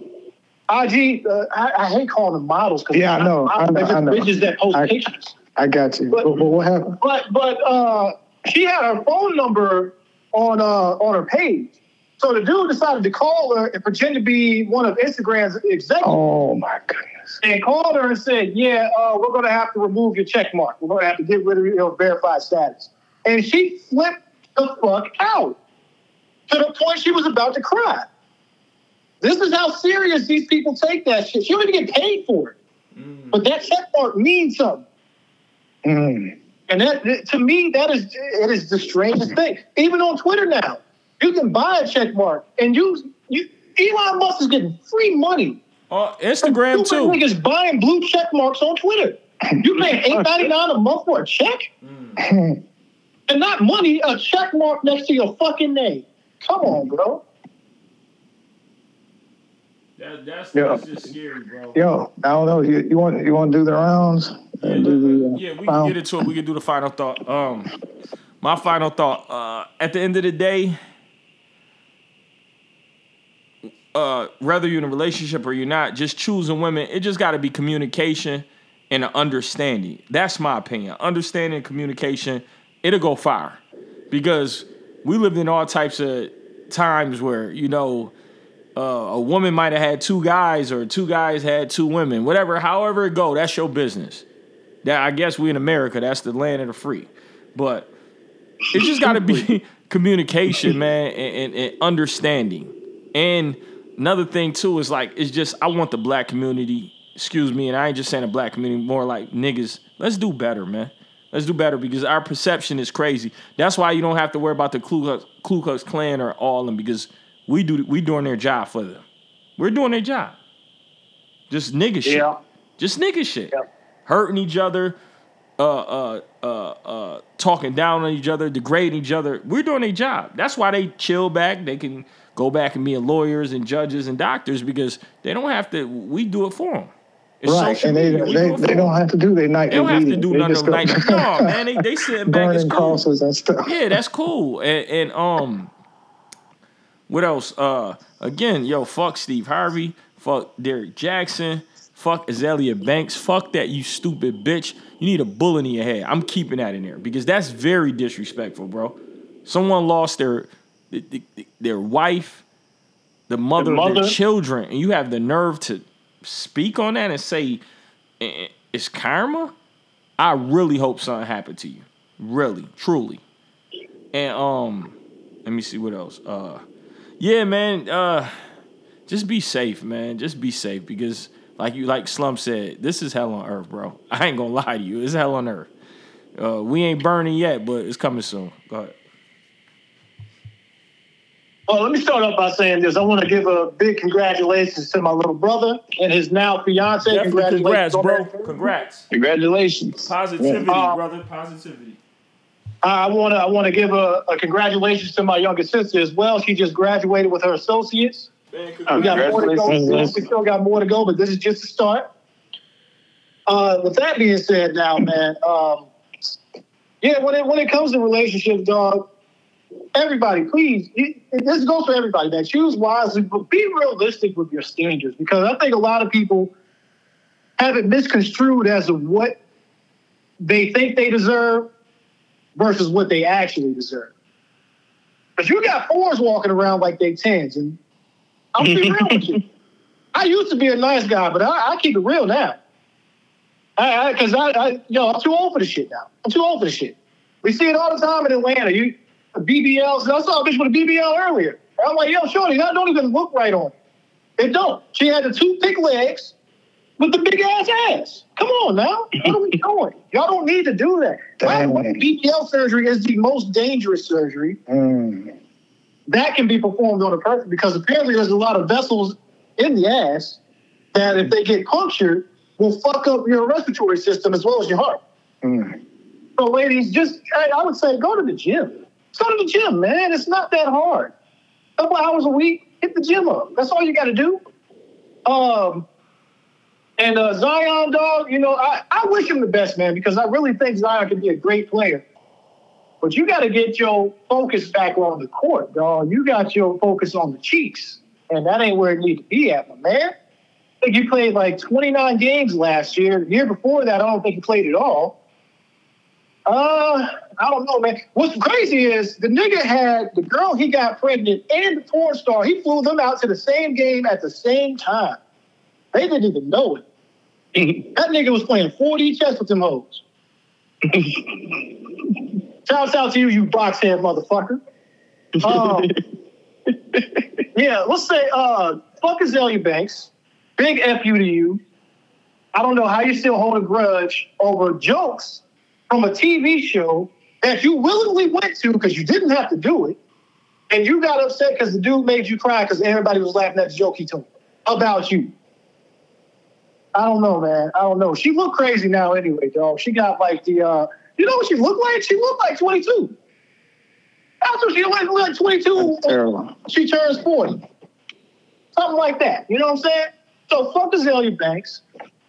IG. Uh, I, I hate calling them models because Yeah, I know, I know, I know. bitches that post I- pictures. I got you. But- But, but what happened? But but uh, she had her phone number on uh, on her page. So the dude decided to call her and pretend to be one of Instagram's executives. Oh my goodness. and called her and said, "Yeah, uh, we're going to have to remove your check mark. We're going to have to get rid of your verified status." And she flipped the fuck out to the point she was about to cry. This is how serious these people take that shit. She don't even get paid for it, mm. but that check mark means something. Mm. And that to me, that is it is the strangest thing. Even on Twitter now, you can buy a check mark, and you you Elon Musk is getting free money Oh, Instagram Stupid too. Niggas buying blue check marks on Twitter. You paying oh, eight ninety nine a month for a check, mm. and not money, a check mark next to your fucking name. Come on, bro. That, that's, Yeah. that's just scary, bro. Yo, I don't know. You, you want you want to do the rounds? Yeah, do the, uh, yeah, we can get into it. We can do the final thought. Um, my final thought. Uh, at the end of the day, uh, whether you're in a relationship or you're not, just choosing women. It just got to be communication and an understanding. That's my opinion. Understanding and communication, it'll go far, because we lived in all types of times where you know uh, a woman might have had two guys or two guys had two women, whatever, however it go, that's your business. That I guess we in America, that's the land of the free. But it's just got to be communication, man, and, and, and understanding. And another thing too is like it's just I want the black community. Excuse me, and I ain't just saying the black community, more like niggas. Let's do better, man. Let's do better because our perception is crazy. That's why you don't have to worry about the Ku Klux, Ku Klux Klan or all of them because we do we doing their job for them. We're doing their job. Just nigga shit. Yeah. Just nigga shit. Yeah. Hurting each other, uh, uh, uh, uh, talking down on each other, degrading each other. We're doing their job. That's why they chill back. They can go back and be lawyers and judges and doctors because they don't have to. We do it for them. It's Right, and they media. We they, do it for they 'em. don't have to do their night. They don't have to do They none of just them. go- no, man, they they sitting back. It's burning cool. and stuff. Yeah, that's cool. And, and um, what else? Uh, again, yo, fuck Steve Harvey, fuck Derrick Jaxn, fuck Azealia Banks, fuck that you stupid bitch. You need a bullet in your head. I'm keeping that in there because that's very disrespectful, bro. Someone lost their their, wife, the mother, of mother. their children, and you have the nerve to speak on that and say "Eh, eh, it's karma. I really hope something happened to you. Really, truly. And um, let me see what else. Uh, yeah, man. Uh, just be safe, man. Just be safe because, like you, like Slum said, this is hell on earth, bro. I ain't gonna lie to you. It's hell on earth. Uh, we ain't burning yet, but it's coming soon. Go ahead. Well, let me start off by saying this. I want to give a big congratulations to my little brother and his now fiance. Definitely congrats, bro. Congrats. Congratulations. Positivity, Yeah. brother. Positivity. I want to I want to give a, a congratulations to my youngest sister as well. She just graduated with her associates. Man, We got more to go. We still got more to go, but this is just the start. Uh, with that being said, now, man, um, yeah, when it when it comes to relationships, dog, everybody, please, it, it- this goes for everybody, man. Choose wisely, but be realistic with your standards because I think a lot of people have it misconstrued as to what they think they deserve versus what they actually deserve. Because you got fours walking around like they tens, and I'm be real with you. I used to be a nice guy, but I, I keep it real now. I, because I, I, yo, I'm too old for this shit now. I'm too old for this shit. We see it all the time in Atlanta. You BBLs. I saw a bitch with a BBL earlier. I'm like, yo, shorty, that don't even look right on. It don't. She had the two thick legs with the big ass ass. Come on now. What are we doing? Y'all don't need to do that. Damn. BBL surgery is the most dangerous surgery Mm. that can be performed on a person because apparently there's a lot of vessels in the ass that if they get punctured will fuck up your respiratory system as well as your heart. Mm. So ladies, just I, I would say go to the gym. Go to the gym, man. It's not that hard. A couple hours a week, hit the gym up. That's all you got to do. Um, and uh, Zion, dog, you know, I, I wish him the best, man, because I really think Zion can be a great player. But you got to get your focus back on the court, dog. You got your focus on the cheeks, and that ain't where it need to be at, my man. I think you played like 29 games last year. The year before that, I don't think you played at all. Uh, I don't know, man. What's crazy is the nigga had the girl he got pregnant and the porn star. He flew them out to the same game at the same time. They didn't even know it. That nigga was playing 4D chess with them hoes. Shouts out to you, you box head motherfucker. Um, yeah, let's say uh fuck Azealia Banks. Big F you to you. I don't know how you still hold a grudge over jokes from a TV show that you willingly went to because you didn't have to do it. And you got upset because the dude made you cry because everybody was laughing at the joke he told about you. I don't know, man. I don't know. She looked crazy now anyway, dog. She got like the uh you know what she looked like? She looked like 22. That's what she looked like 22 she turns 40. Something like that. You know what I'm saying? So fuck Azealia Banks.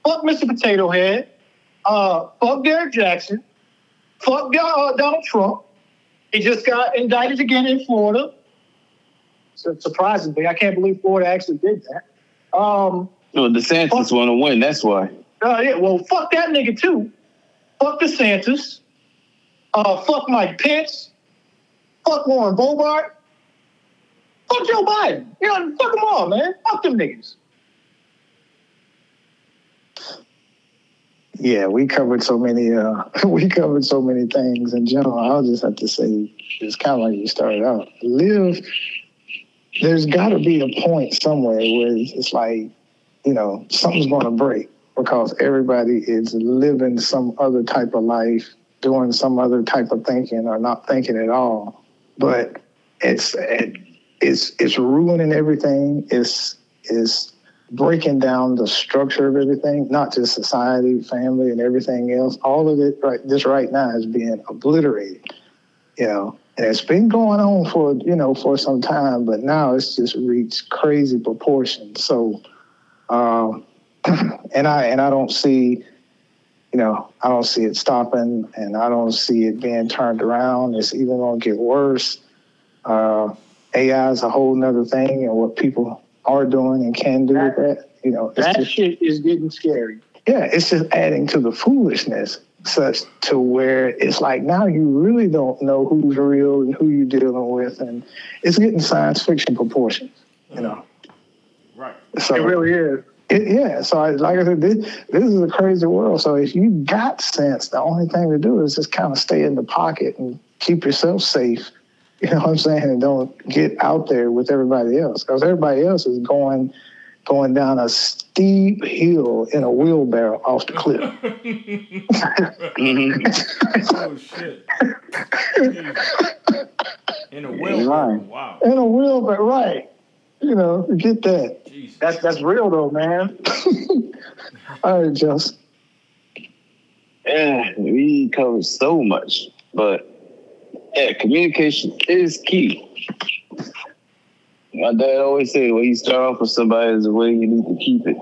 Fuck Mr. Potato Head. Uh, fuck Derrick Jaxn. Fuck uh, Donald Trump. He just got indicted again in Florida. So surprisingly, I can't believe Florida actually did that. Um, Well, DeSantis want to win. That's why. uh, yeah, well, fuck that nigga too. Fuck DeSantis. Uh, fuck Mike Pence. Fuck Lauren Boebert. Fuck Joe Biden. You know, fuck them all, man. Fuck them niggas. Yeah, we covered so many. Uh, we covered so many things in general. I'll just have to say, it's kind of like you started out. Live. There's got to be a point somewhere where it's like, you know, something's going to break because everybody is living some other type of life, doing some other type of thinking, or not thinking at all. But it's it's it's ruining everything. It's it's breaking down the structure of everything, not just society, family, and everything else. All of it right this right now is being obliterated. You know, and it's been going on for you know for some time, but now it's just reached crazy proportions. So, um, and I and I don't see, you know, I don't see it stopping, and I don't see it being turned around. It's even going to get worse. Uh, AI is a whole nother thing, and what people are doing and can do with that. You know, it's That just, shit is getting scary. yeah, it's just adding to the foolishness, such to where it's like now you really don't know who's real and who you're dealing with, and it's getting science fiction proportions. You know. So It really is. it, yeah, so I, like I said, this, this is a crazy world. So if you got sense, the only thing to do is just kind of stay in the pocket and keep yourself safe. You know what I'm saying? And don't get out there with everybody else because everybody else is going going down a steep hill in a wheelbarrow off the cliff. Mhm. Oh shit. Jeez. In a wheelbarrow. Wow. in a wheelbarrow, right? You know, get that. Jesus. That's that's real though, man. All right, Just Yeah, we covered so much, but yeah, communication is key. My dad always said, "When you start off with somebody, is the way you need to keep it.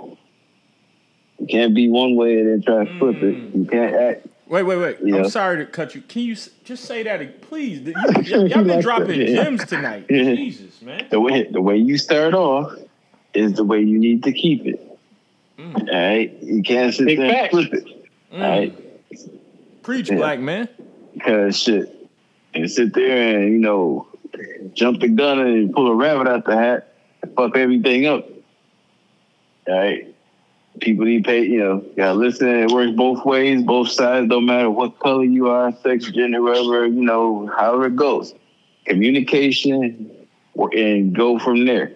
You can't be one way and then try to flip it. Mm. You can't act Wait, wait, wait. Yeah. I'm sorry to cut you. Can you s- just say that, ag- please? You, y- y'all been like dropping that, yeah. gems tonight. Yeah. Jesus, man. the way the way you start off is the way you need to keep it. Mm. All right, you can't sit Big there and flip it. Mm. All right, Preach, Yeah. black man. because shit, and sit there and you know jump the gun and pull a rabbit out the hat and fuck everything up. All right. People need pay, you know, you gotta listen. It works both ways, both sides, don't matter what color you are, sex, gender, whatever, you know, however it goes. Communication and go from there.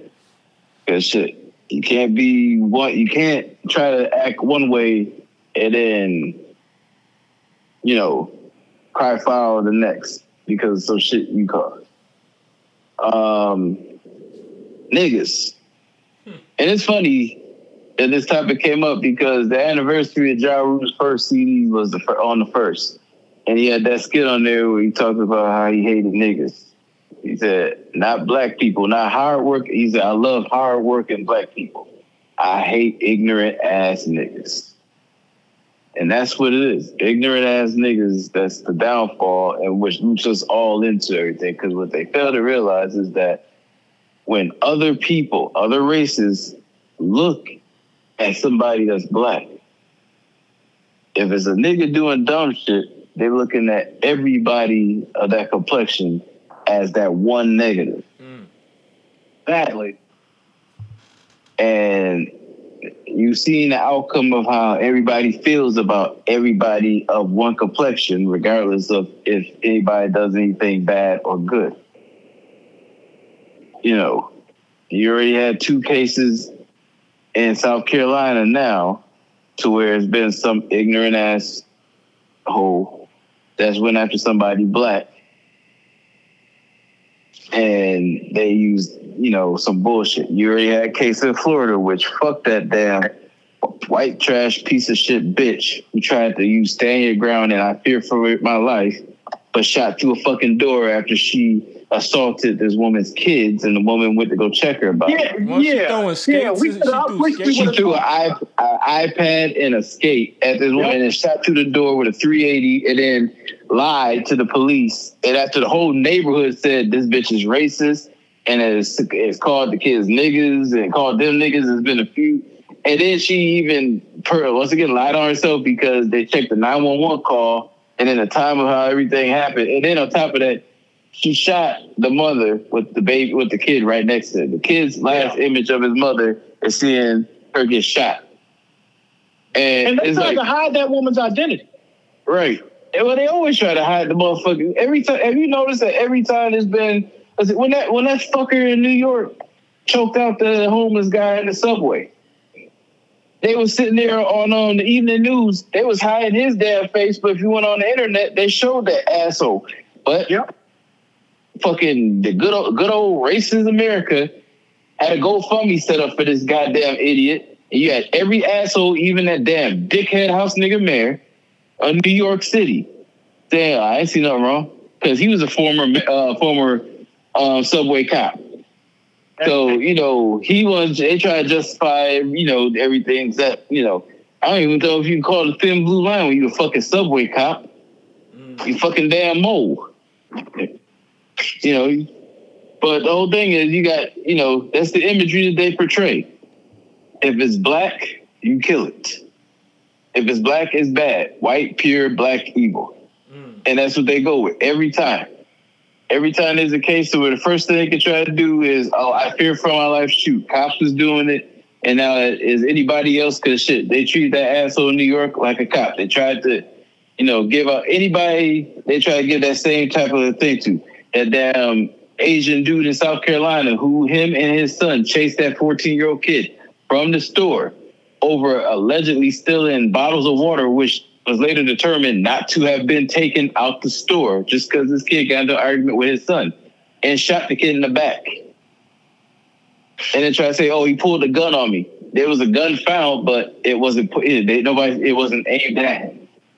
Cause shit, you can't be one, you can't try to act one way and then, you know, cry foul the next because of some shit you caused. Um, niggas. And it's funny that this topic came up because the anniversary of Ja Rule's first CD was the fir- on the first, and he had that skit on there where he talked about how he hated niggas. He said, "Not black people, not hard work." He said, "I love hard working black people. I hate ignorant ass niggas." And that's what it is. Ignorant ass niggas, that's the downfall and which loops us all into everything. Because what they fail to realize is that when other people, other races look at somebody that's black, if it's a nigga doing dumb shit, they're looking at everybody of that complexion as that one negative. Mm. Badly. and you've seen the outcome of how everybody feels about everybody of one complexion, regardless of if anybody does anything bad or good. You know, you already had two cases in South Carolina now to where it's been some ignorant ass hole that's went after somebody black and they used, you know, some bullshit. You already had a case in Florida, which fuck that damn white trash piece of shit bitch who tried to use stand your ground and I fear for my life, but shot through a fucking door after she assaulted this woman's kids and the woman went to go check her about it. Yeah, Wasn't she yeah. throwing yeah, we She could threw wish? She threw an iP- iPad and a skate at this woman and shot through the door with a 380 and then lied to the police. And after the whole neighborhood said this bitch is racist and it's, it's called the kids niggas and called them niggas, there's been a few. And then she even, per, once again, lied on herself because they checked the 911 call and then the time of how everything happened. And then on top of that, she shot the mother with the baby with the kid right next to her. The kid's last image of his mother is seeing her get shot. And, And they tried like to hide that woman's identity. right. And well, they always try to hide the motherfucker. Every time have you noticed that every time there's been when that when that fucker in New York choked out the homeless guy in the subway. They was sitting there on on the evening news. They was hiding his damn face, but if you went on the internet, they showed that asshole. But Yep. Fucking the good old, good old racist America had a GoFundMe set up for this goddamn idiot. And you had every asshole, even that damn dickhead house nigga mayor of New York City. Damn, I ain't see nothing wrong because he was a former uh, former um, subway cop. So you know he was. They try to justify you know everything that you know. I don't even know if you can call it a thin blue line when you a fucking subway cop. You fucking damn mole. You know, but the whole thing is you got, you know, that's the imagery that they portray. If it's black, you kill it. If it's black, it's bad. White, pure, black, evil. Mm. And that's what they go with every time. Every time there's a case where the first thing they can try to do is, oh, I fear for my life, shoot. Cops was doing it. And now is anybody else? Because shit, they treat that asshole in New York like a cop. They tried to, you know, give out anybody, they try to give that same type of thing to. That damn Asian dude in South Carolina who him and his son chased that 14 year old kid from the store over allegedly stealing bottles of water, which was later determined not to have been taken out the store just because this kid got into an argument with his son and shot the kid in the back. And then try to say, "Oh, he pulled a gun on me." There was a gun found, but it wasn't put. It, they, nobody. It wasn't aimed at.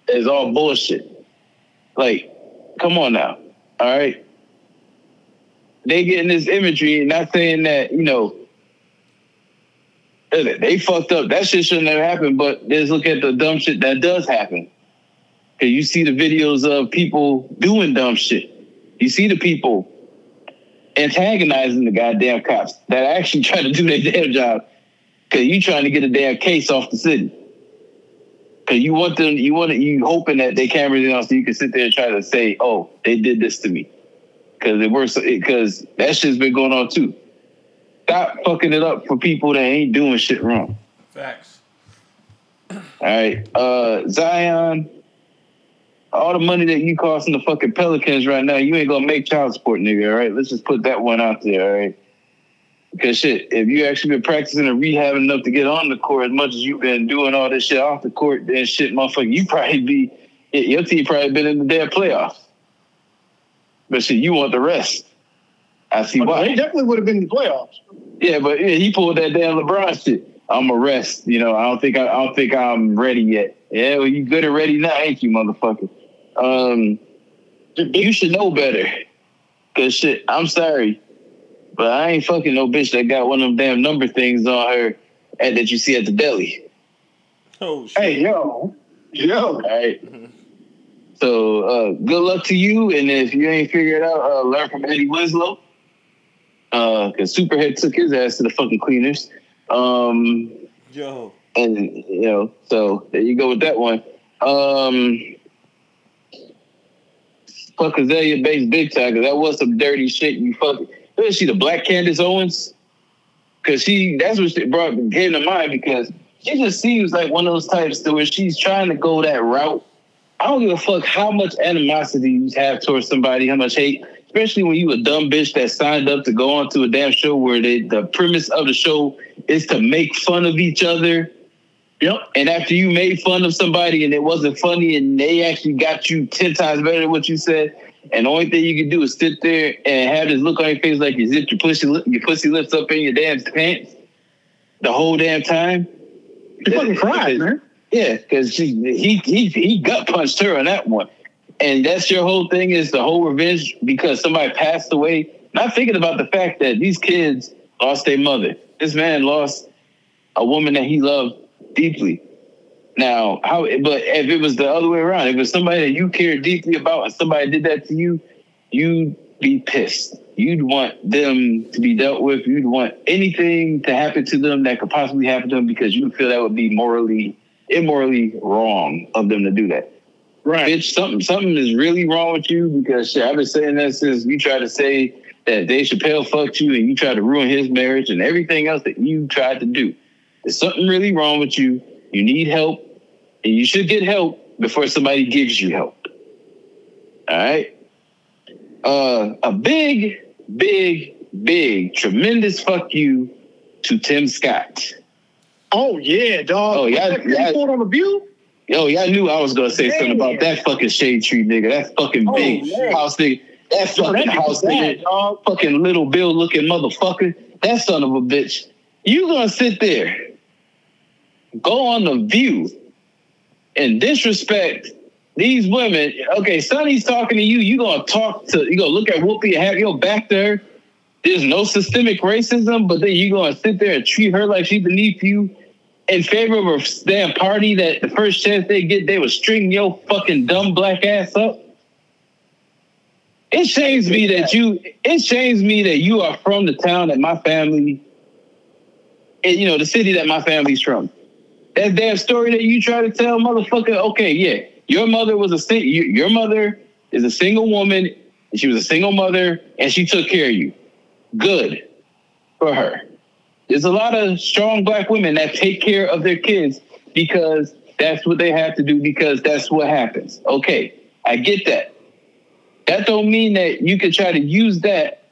It's all bullshit. Like, come on now. All right. They getting this imagery, not saying that you know they fucked up. That shit shouldn't have happened. But just look at the dumb shit that does happen. Cause you see the videos of people doing dumb shit. You see the people antagonizing the goddamn cops that actually try to do their damn job. Cause you trying to get a damn case off the city. Cause you want them, you want it, you hoping that they cameras in so you can sit there and try to say, "Oh, they did this to me," because it works. Because that shit's been going on too. Stop fucking it up for people that ain't doing shit wrong. Facts. All right, uh, Zion. All the money that you costing the fucking Pelicans right now, you ain't gonna make child support, nigga. All right, let's just put that one out there. All right. Because shit, if you actually been practicing and rehabbing enough to get on the court as much as you've been doing all this shit off the court, then shit, motherfucker, you probably be your team probably been in the damn playoffs. But shit, you want the rest. I see But why. they definitely would have been in the playoffs. Yeah, but yeah, he pulled that damn LeBron shit. I'm a rest. You know, I don't think I, I don't think I'm ready yet. Yeah, well, you good and ready now, ain't you, motherfucker? Um, you should know better. Cause shit, I'm sorry, but I ain't fucking no bitch that got one of them damn number things on her and that you see at the deli. Oh shit. Hey, yo. Yo. All right. So uh, good luck to you, and if you ain't figured it out, uh, learn from Eddie Winslow. Uh, cause Superhead took his ass to the fucking cleaners. Um, Yo. and you know, so there you go with that one. Um, fuck Azealia Banks big time because that was some dirty shit. You fucking, who is she? The Black Candace Owens? Because she, that's what she brought came to mind because she just seems like one of those types to where she's trying to go that route. I don't give a fuck how much animosity you have towards somebody, how much hate, especially when you a dumb bitch that signed up to go onto a damn show where they, the premise of the show is to make fun of each other. Yep. And after you made fun of somebody and it wasn't funny and they actually got you 10 times better than what you said, and the only thing you can do is sit there and have this look on your face like you zipped your pussy, lip- your pussy lips up in your damn pants the whole damn time. He fucking cried, man. Yeah, because he he he gut punched her on that one, and that's your whole thing is the whole revenge because somebody passed away. Not thinking about the fact that these kids lost their mother. This man lost a woman that he loved deeply. Now, how? But if it was the other way around, if it was somebody that you cared deeply about and somebody did that to you, you'd be pissed. You'd want them to be dealt with. You'd want anything to happen to them that could possibly happen to them because you feel that would be morally, immorally wrong of them to do that. Right. Bitch, something something is really wrong with you because shit, I've been saying that since you tried to say that Dave Chappelle fucked you and you tried to ruin his marriage and everything else that you tried to do. There's something really wrong with you. You need help, and you should get help before somebody gives you help. All right. Uh, a big, big, big, tremendous fuck you to Tim Scott. Oh yeah, dog. Oh, yeah, report on the view. Yo, y'all knew I was gonna say something about that fucking shade tree nigga. That fucking Oh, big man. house nigga. That Yo, fucking that house nigga. bad, dog. Fucking little Bill looking motherfucker. That son of a bitch. You gonna sit there, go on the view, and disrespect these women. Okay, Sunny's talking to you. You gonna talk to you gonna look at Whoopi and have your back there. There's no systemic racism, but then you gonna sit there and treat her like she beneath you in favor of a damn party that the first chance they get, they would string your fucking dumb black ass up. It shames me that you. It shames me that you are from the town that my family, and you know the city that my family's from. That damn story that you try to tell, motherfucker. Okay, yeah, your mother was a sing- your mother is a single woman. And she was a single mother, and she took care of you. Good for her. There's a lot of strong black women that take care of their kids because that's what they have to do because that's what happens. Okay, I get that. That don't mean that you can try to use that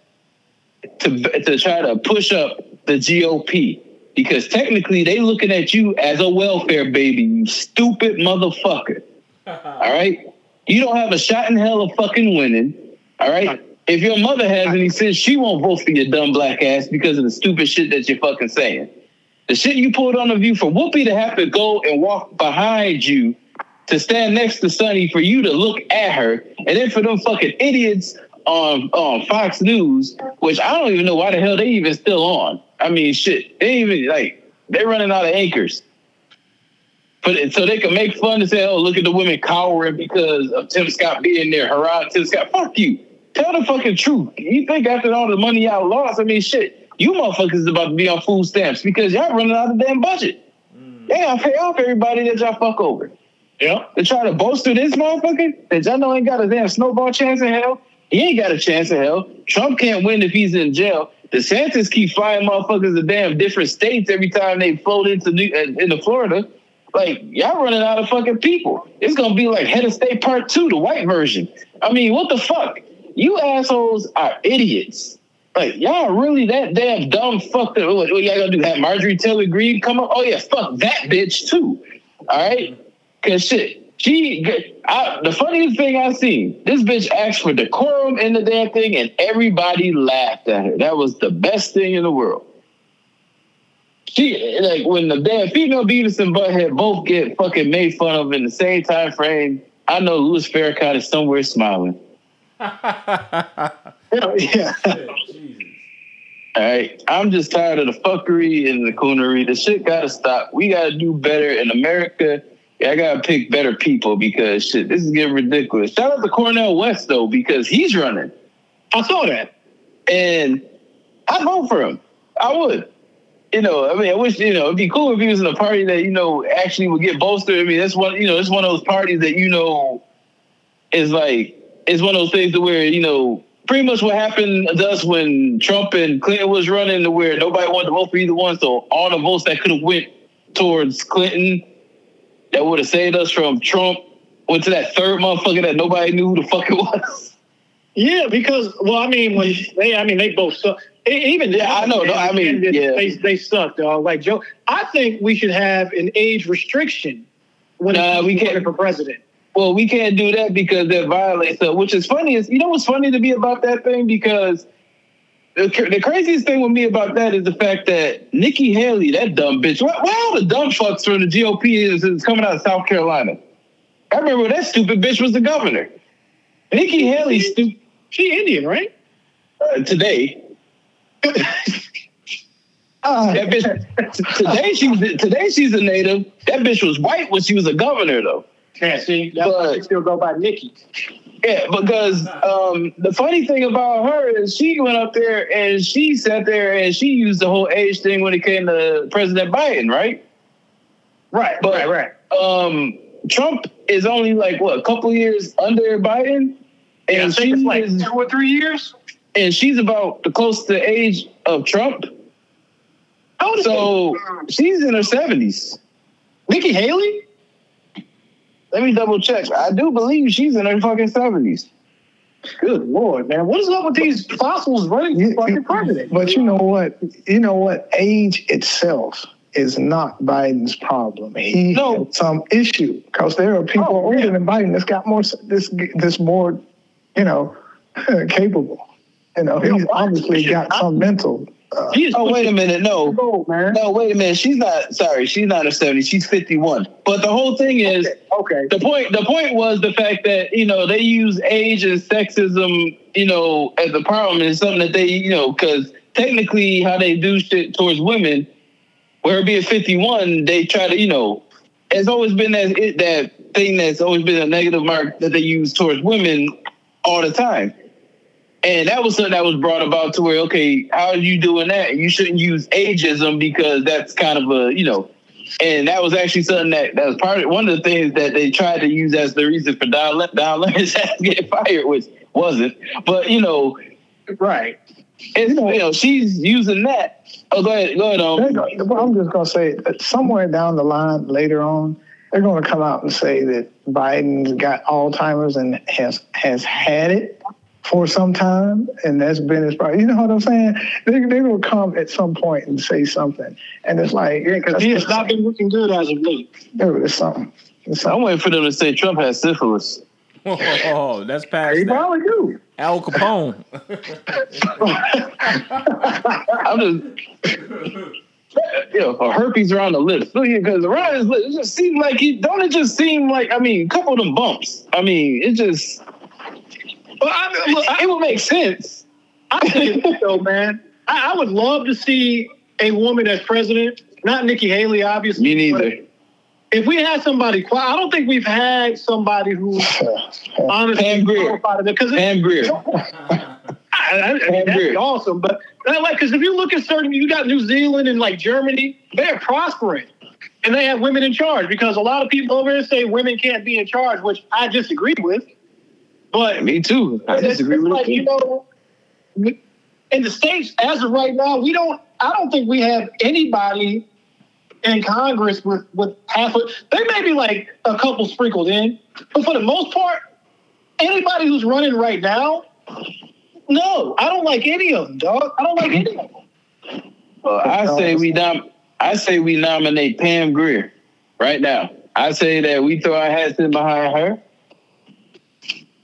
to to try to push up the GOP because technically they looking at you as a welfare baby, you stupid motherfucker. All right, you don't have a shot in hell of fucking winning. All right. If your mother has any sense, she won't vote for your dumb black ass because of the stupid shit that you're fucking saying. The shit you pulled on the view for Whoopi to have to go and walk behind you to stand next to Sunny for you to look at her, and then for them fucking idiots on on Fox News, which I don't even know why the hell they even still on. I mean, shit, they even like they're running out of anchors. But so they can make fun and say, "Oh, look at the women cowering because of Tim Scott being there." Hurrah, Tim Scott! Fuck you. Tell the fucking truth. You think after all the money y'all lost, I mean, shit, you motherfuckers is about to be on food stamps because y'all running out of damn budget. Mm. They gotta pay off everybody that y'all fuck over. Yeah. To try to bolster this motherfucker that y'all know ain't got a damn snowball chance in hell. He ain't got a chance in hell. Trump can't win if he's in jail. DeSantis keep flying motherfuckers to damn different states every time they float into New, uh, into Florida. Like y'all running out of fucking people. It's gonna be like head of state part two, the white version. I mean, what the fuck? You assholes are idiots. Like y'all really that damn dumb fucked up. What, what y'all gonna do? Have Marjorie Taylor Greene come up? Oh yeah, fuck that bitch too. All right, cause shit. She, I, the funniest thing I seen, this bitch asked for decorum in the damn thing, and everybody laughed at her. That was the best thing in the world. She like when the damn female Beavis and Butthead both get fucking made fun of in the same time frame. I know Louis Farrakhan is somewhere smiling. Yeah. All right, I'm just tired of the fuckery and the coonery. The shit gotta stop. We gotta do better in America. I gotta pick better people because shit, this is getting ridiculous. Shout out to Cornel West though, because he's running. I saw that. And I'd vote for him. I would. You know, I mean, I wish, you know, it'd be cool if he was in a party that, you know, actually would get bolstered. I mean, that's one, you know, it's one of those parties that, you know, is like, it's one of those things to where, you know, pretty much what happened to us when Trump and Clinton was running to where nobody wanted to vote for either one. So all the votes that could have went towards Clinton that would have saved us from Trump went to that third motherfucker that nobody knew who the fuck it was. Yeah, because well, I mean, when they, I mean, they both suck. Even yeah, I know. No, I mean, yeah. they they suck, dog. Like Joe, I think we should have an age restriction when nah, we can't for president. Well, we can't do that because that violates. Uh, which is funny is you know what's funny to me about that thing because the, the, craziest thing with me about that is the fact that Nikki Haley, that dumb bitch, why, why all the dumb fucks from the GOP is, is coming out of South Carolina? I remember that stupid bitch was the governor. Nikki Haley, stupid. she Indian, right? Uh, today. uh, that bitch, today she's today she's a native. That bitch was white when she was a governor, though. Yeah, see, that's but, why still go by Nikki. Yeah, because um, the funny thing about her is she went up there and she sat there and she used the whole age thing when it came to President Biden, right? Right, but, right, right. Um, Trump is only like what a couple years under Biden, and yeah, she's like two or three years, and she's about the close to the age of Trump. So she's in her seventies. Nikki Haley. Let me double check. I do believe she's in her fucking seventies. Good lord, man! What is up with these fossils running for fucking president? But you know what? You know what? Age itself is not Biden's problem. He no. had some issue because there are people oh, older yeah. than Biden that's got more this this more, you know, capable. You know, he's obviously got some mental uh, oh wait a minute, no, goal, no, wait a minute. She's not sorry. She's not a seventy. She's fifty one. But the whole thing is okay, okay. The point. The point was the fact that you know they use age and sexism, you know, as a problem is something that they, you know, because technically how they do shit towards women, where it being fifty one, they try to, you know, it's always been that that thing that's always been a negative mark that they use towards women all the time. And that was something that was brought about to where, okay, how are you doing that? You shouldn't use ageism because that's kind of a, you know, and that was actually something that, that was part of one of the things that they tried to use as the reason for Don, Don Lemon's ass getting fired, which wasn't. But, you know, right. And, you know, you know, she's using that. Oh, go ahead. Go ahead. Um. I'm just going to say that somewhere down the line later on, they're going to come out and say that Biden's got Alzheimer's and has has had it for some time, and that's been his problem. You know what I'm saying? They they will come at some point and say something, and it's like yeah, he has not been looking good as of late. There is something. something. I'm waiting for them to say Trump has syphilis. Oh, that's past. He probably do. Al Capone. I'm just. You know, herpes around the lips. Because around his lips, it just seems like he don't it just seem like I mean, a couple of them bumps. I mean, it just well, I, look, it would make sense. I think so, man. I, I, would love to see a woman as president. Not Nikki Haley, obviously. Me neither. if we had somebody, I don't think we've had somebody who honestly Pam Grier. qualified because Pam Grier. I, I, I mean, that'd be awesome. But like, because if you look at certain, you got New Zealand and like Germany, they're prospering, and they have women in charge. Because a lot of people over there say women can't be in charge, which I disagree with. But Me too. I disagree with like you you. know, in the states as of right now, we don't. I don't think we have anybody in Congress with with half. A, there may be like a couple sprinkled in, but for the most part, anybody who's running right now, no, I don't like any of them, dog. I don't like any of them. Well, I say we nom- I say we nominate Pam Grier right now. I say that we throw our hats in behind her.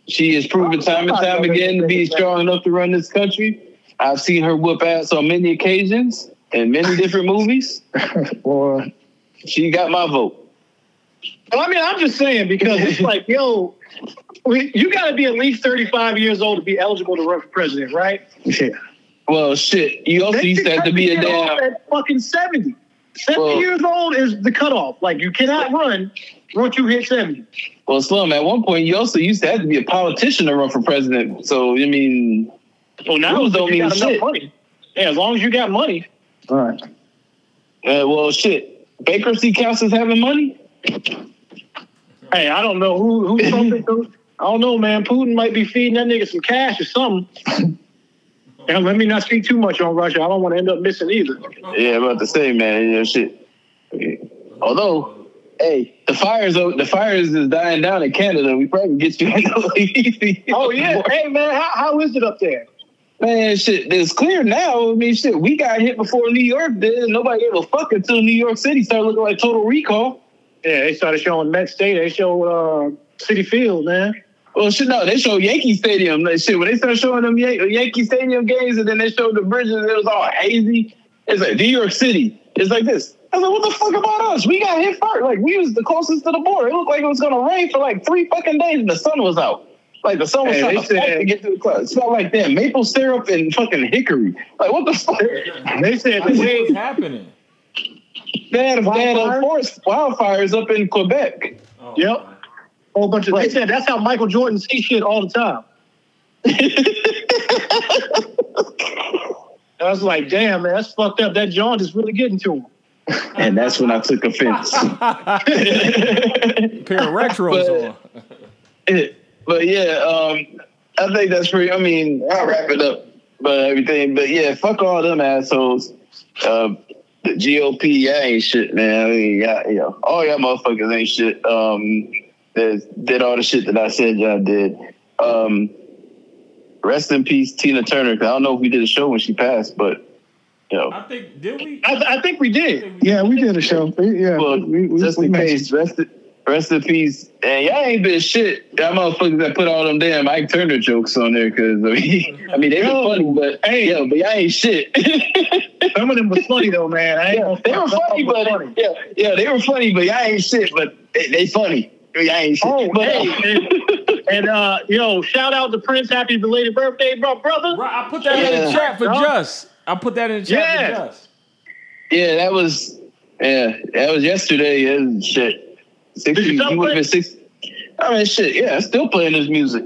She has proven time and time again to be strong enough to run this country. I've seen her whoop ass on many occasions in many different movies. Boy, She got my vote. Well, I mean, I'm just saying because it's like, yo, you got to be at least 35 years old to be eligible to run for president, right? yeah. Well, shit. You also They used to have to be a cut the kid off damn. at fucking 70. 70 Well- years old is the cutoff. Like, you cannot run once you hit 70. Well, Slum, at one point, you also used to have to be a politician to run for president. So, I mean, Well, now Rules don't you mean shit. money. Yeah, as long as you got money. All right. uh, well, shit. Bankruptcy counts as having money? Hey, I don't know who who's something. I don't know, man. Putin might be feeding that nigga some cash or something. And let me not speak too much on Russia. I don't want to end up missing either. Yeah, about to say, man, you know, shit. Although, hey, the fires, the fires is dying down in Canada. We probably get you. Oh yeah, hey man, how, how is it up there? man, shit. It's clear now. I mean, shit. We got hit before New York did. Nobody gave a fuck until New York City started looking like Total Recall. Yeah, they started showing Met State. They showed uh, Citi Field, man. Well, shit, no, they showed Yankee Stadium. Like, shit, when they started showing them Yan- Yankee Stadium games, and then they showed the bridges, it was all hazy. It's like New York City. It's like this. I was like, what the fuck about us? We got hit first. Like, we was the closest to the border. It looked like it was gonna rain for like three fucking days, and the sun was out. Like the sun was Hey, trying they to fight said- to get to the clouds. It smelled like that maple syrup and fucking hickory. Like, what the fuck? They said the What's happening? They had, they had uh, forest wildfires up in Quebec. Oh, Yep. whole bunch of. They said that's how Michael Jordan sees shit all the time. I was like, damn, man, that's fucked up. That John is really getting to him. And that's when I took offense. Pair of retros But- on. but yeah, um, I think that's pretty. I mean, I'll wrap it up, but everything. But yeah, fuck all them assholes. Um, the GOP, y'all ain't shit, man. I mean, y'all, you know, all y'all motherfuckers ain't shit. Um, that did all the shit that I said y'all did. Um, rest in peace, Tina Turner. 'cause I don't know if we did a show when she passed, but you know, I think did we? I, I think we did. Yeah, we did a show. Yeah, well, we, we, just we in mentioned- case, rest in, rest in peace. And y'all ain't been shit. Y'all motherfuckers that put all them damn Ike Turner jokes on there because I mean, I mean they were funny, but hey. yeah, but y'all ain't shit. Some of them was funny though, man. I ain't gonna they were funny, but funny. yeah, yeah, they were funny, but y'all ain't shit. But they, they funny. Y'all ain't shit. Oh, but, hey, and, and uh, yo, shout out to Prince. Happy belated birthday, bro, brother. Right, I put that in the chat for Huh? Just. I put that in the chat Yeah. Just. yeah, that was yeah, that was yesterday. Yeah, shit. Sixty. Did you stop He would have been six. I mean, shit. Yeah, I'm still playing his music.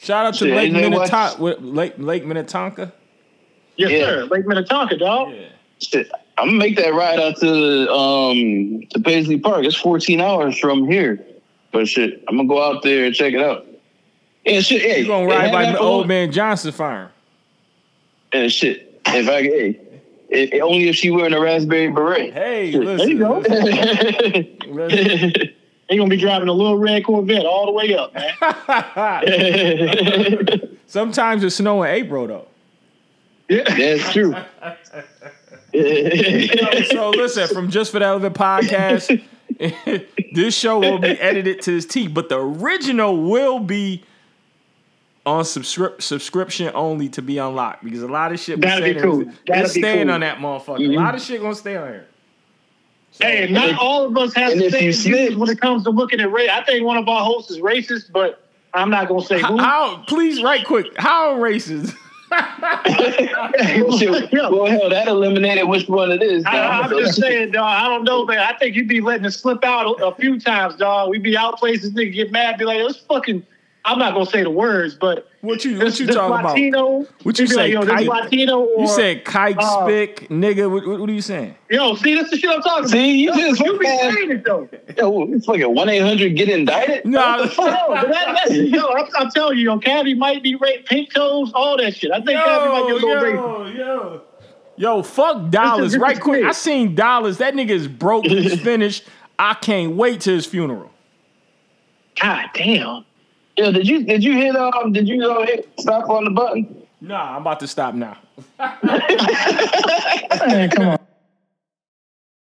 Shout out to Shit, Lake ain't Minnetonka. Lake Lake Minnetonka. Yes, Yeah. sir. Lake Minnetonka, dog. Yeah. Shit, I'm gonna make that ride out to um to Paisley Park. It's 14 hours from here, but shit, I'm gonna go out there and check it out. Yeah, shit. Hey, You gonna ride have by the old man Johnson farm. And shit, if I hey, it, it- only if she wearing a raspberry beret. Hey, listen. There you go. listen. They gonna be driving a little red Corvette all the way up, man. Sometimes it's snow in April though. Yeah, that's true. So listen, from Just for the Other podcast, this show will be edited to this T, but the original will be on subscri- subscription only to be unlocked because a lot of shit we That'd be cool. is- That'd it's be staying cool. on that motherfucker. A mm-hmm. lot of shit gonna stay on here. So, Hey, not all of us have the same views when it comes to looking at race. I think one of our hosts is racist, but I'm not gonna say how, who. how- please, right quick, how racist? Shit, well, hell, that eliminated which one it is. I, dog. I'm just saying, dog. I don't know, man. I think you'd be letting it slip out a, a few times, dog. We'd be out places, nigga get mad, be like, "Let's fucking." I'm not gonna say the words, but What you this, what you this talking about? Latino. What you he'd say, Like, Yo, this kite? Latino. Or, You said kike uh, spick, nigga. What, what, what are you saying? Yo, see, that's the shit I'm talking about. See, you just you be fucking- saying it though. Yo, it's fucking one eight hundred get indicted. No, Yo, but that, that's, yo, I'm, I'm telling you, yo, Cabby might be raped, pink toes, all that shit. I think Cabby might be a little raped. yo, yo. Yo, fuck dollars. this Right quick. I seen dollars. That nigga is broke. He's finished. I can't wait to his funeral. God damn. Yo, did you did you hit um did you go hit stop on the button? Nah, I'm about to stop now. Man, come on.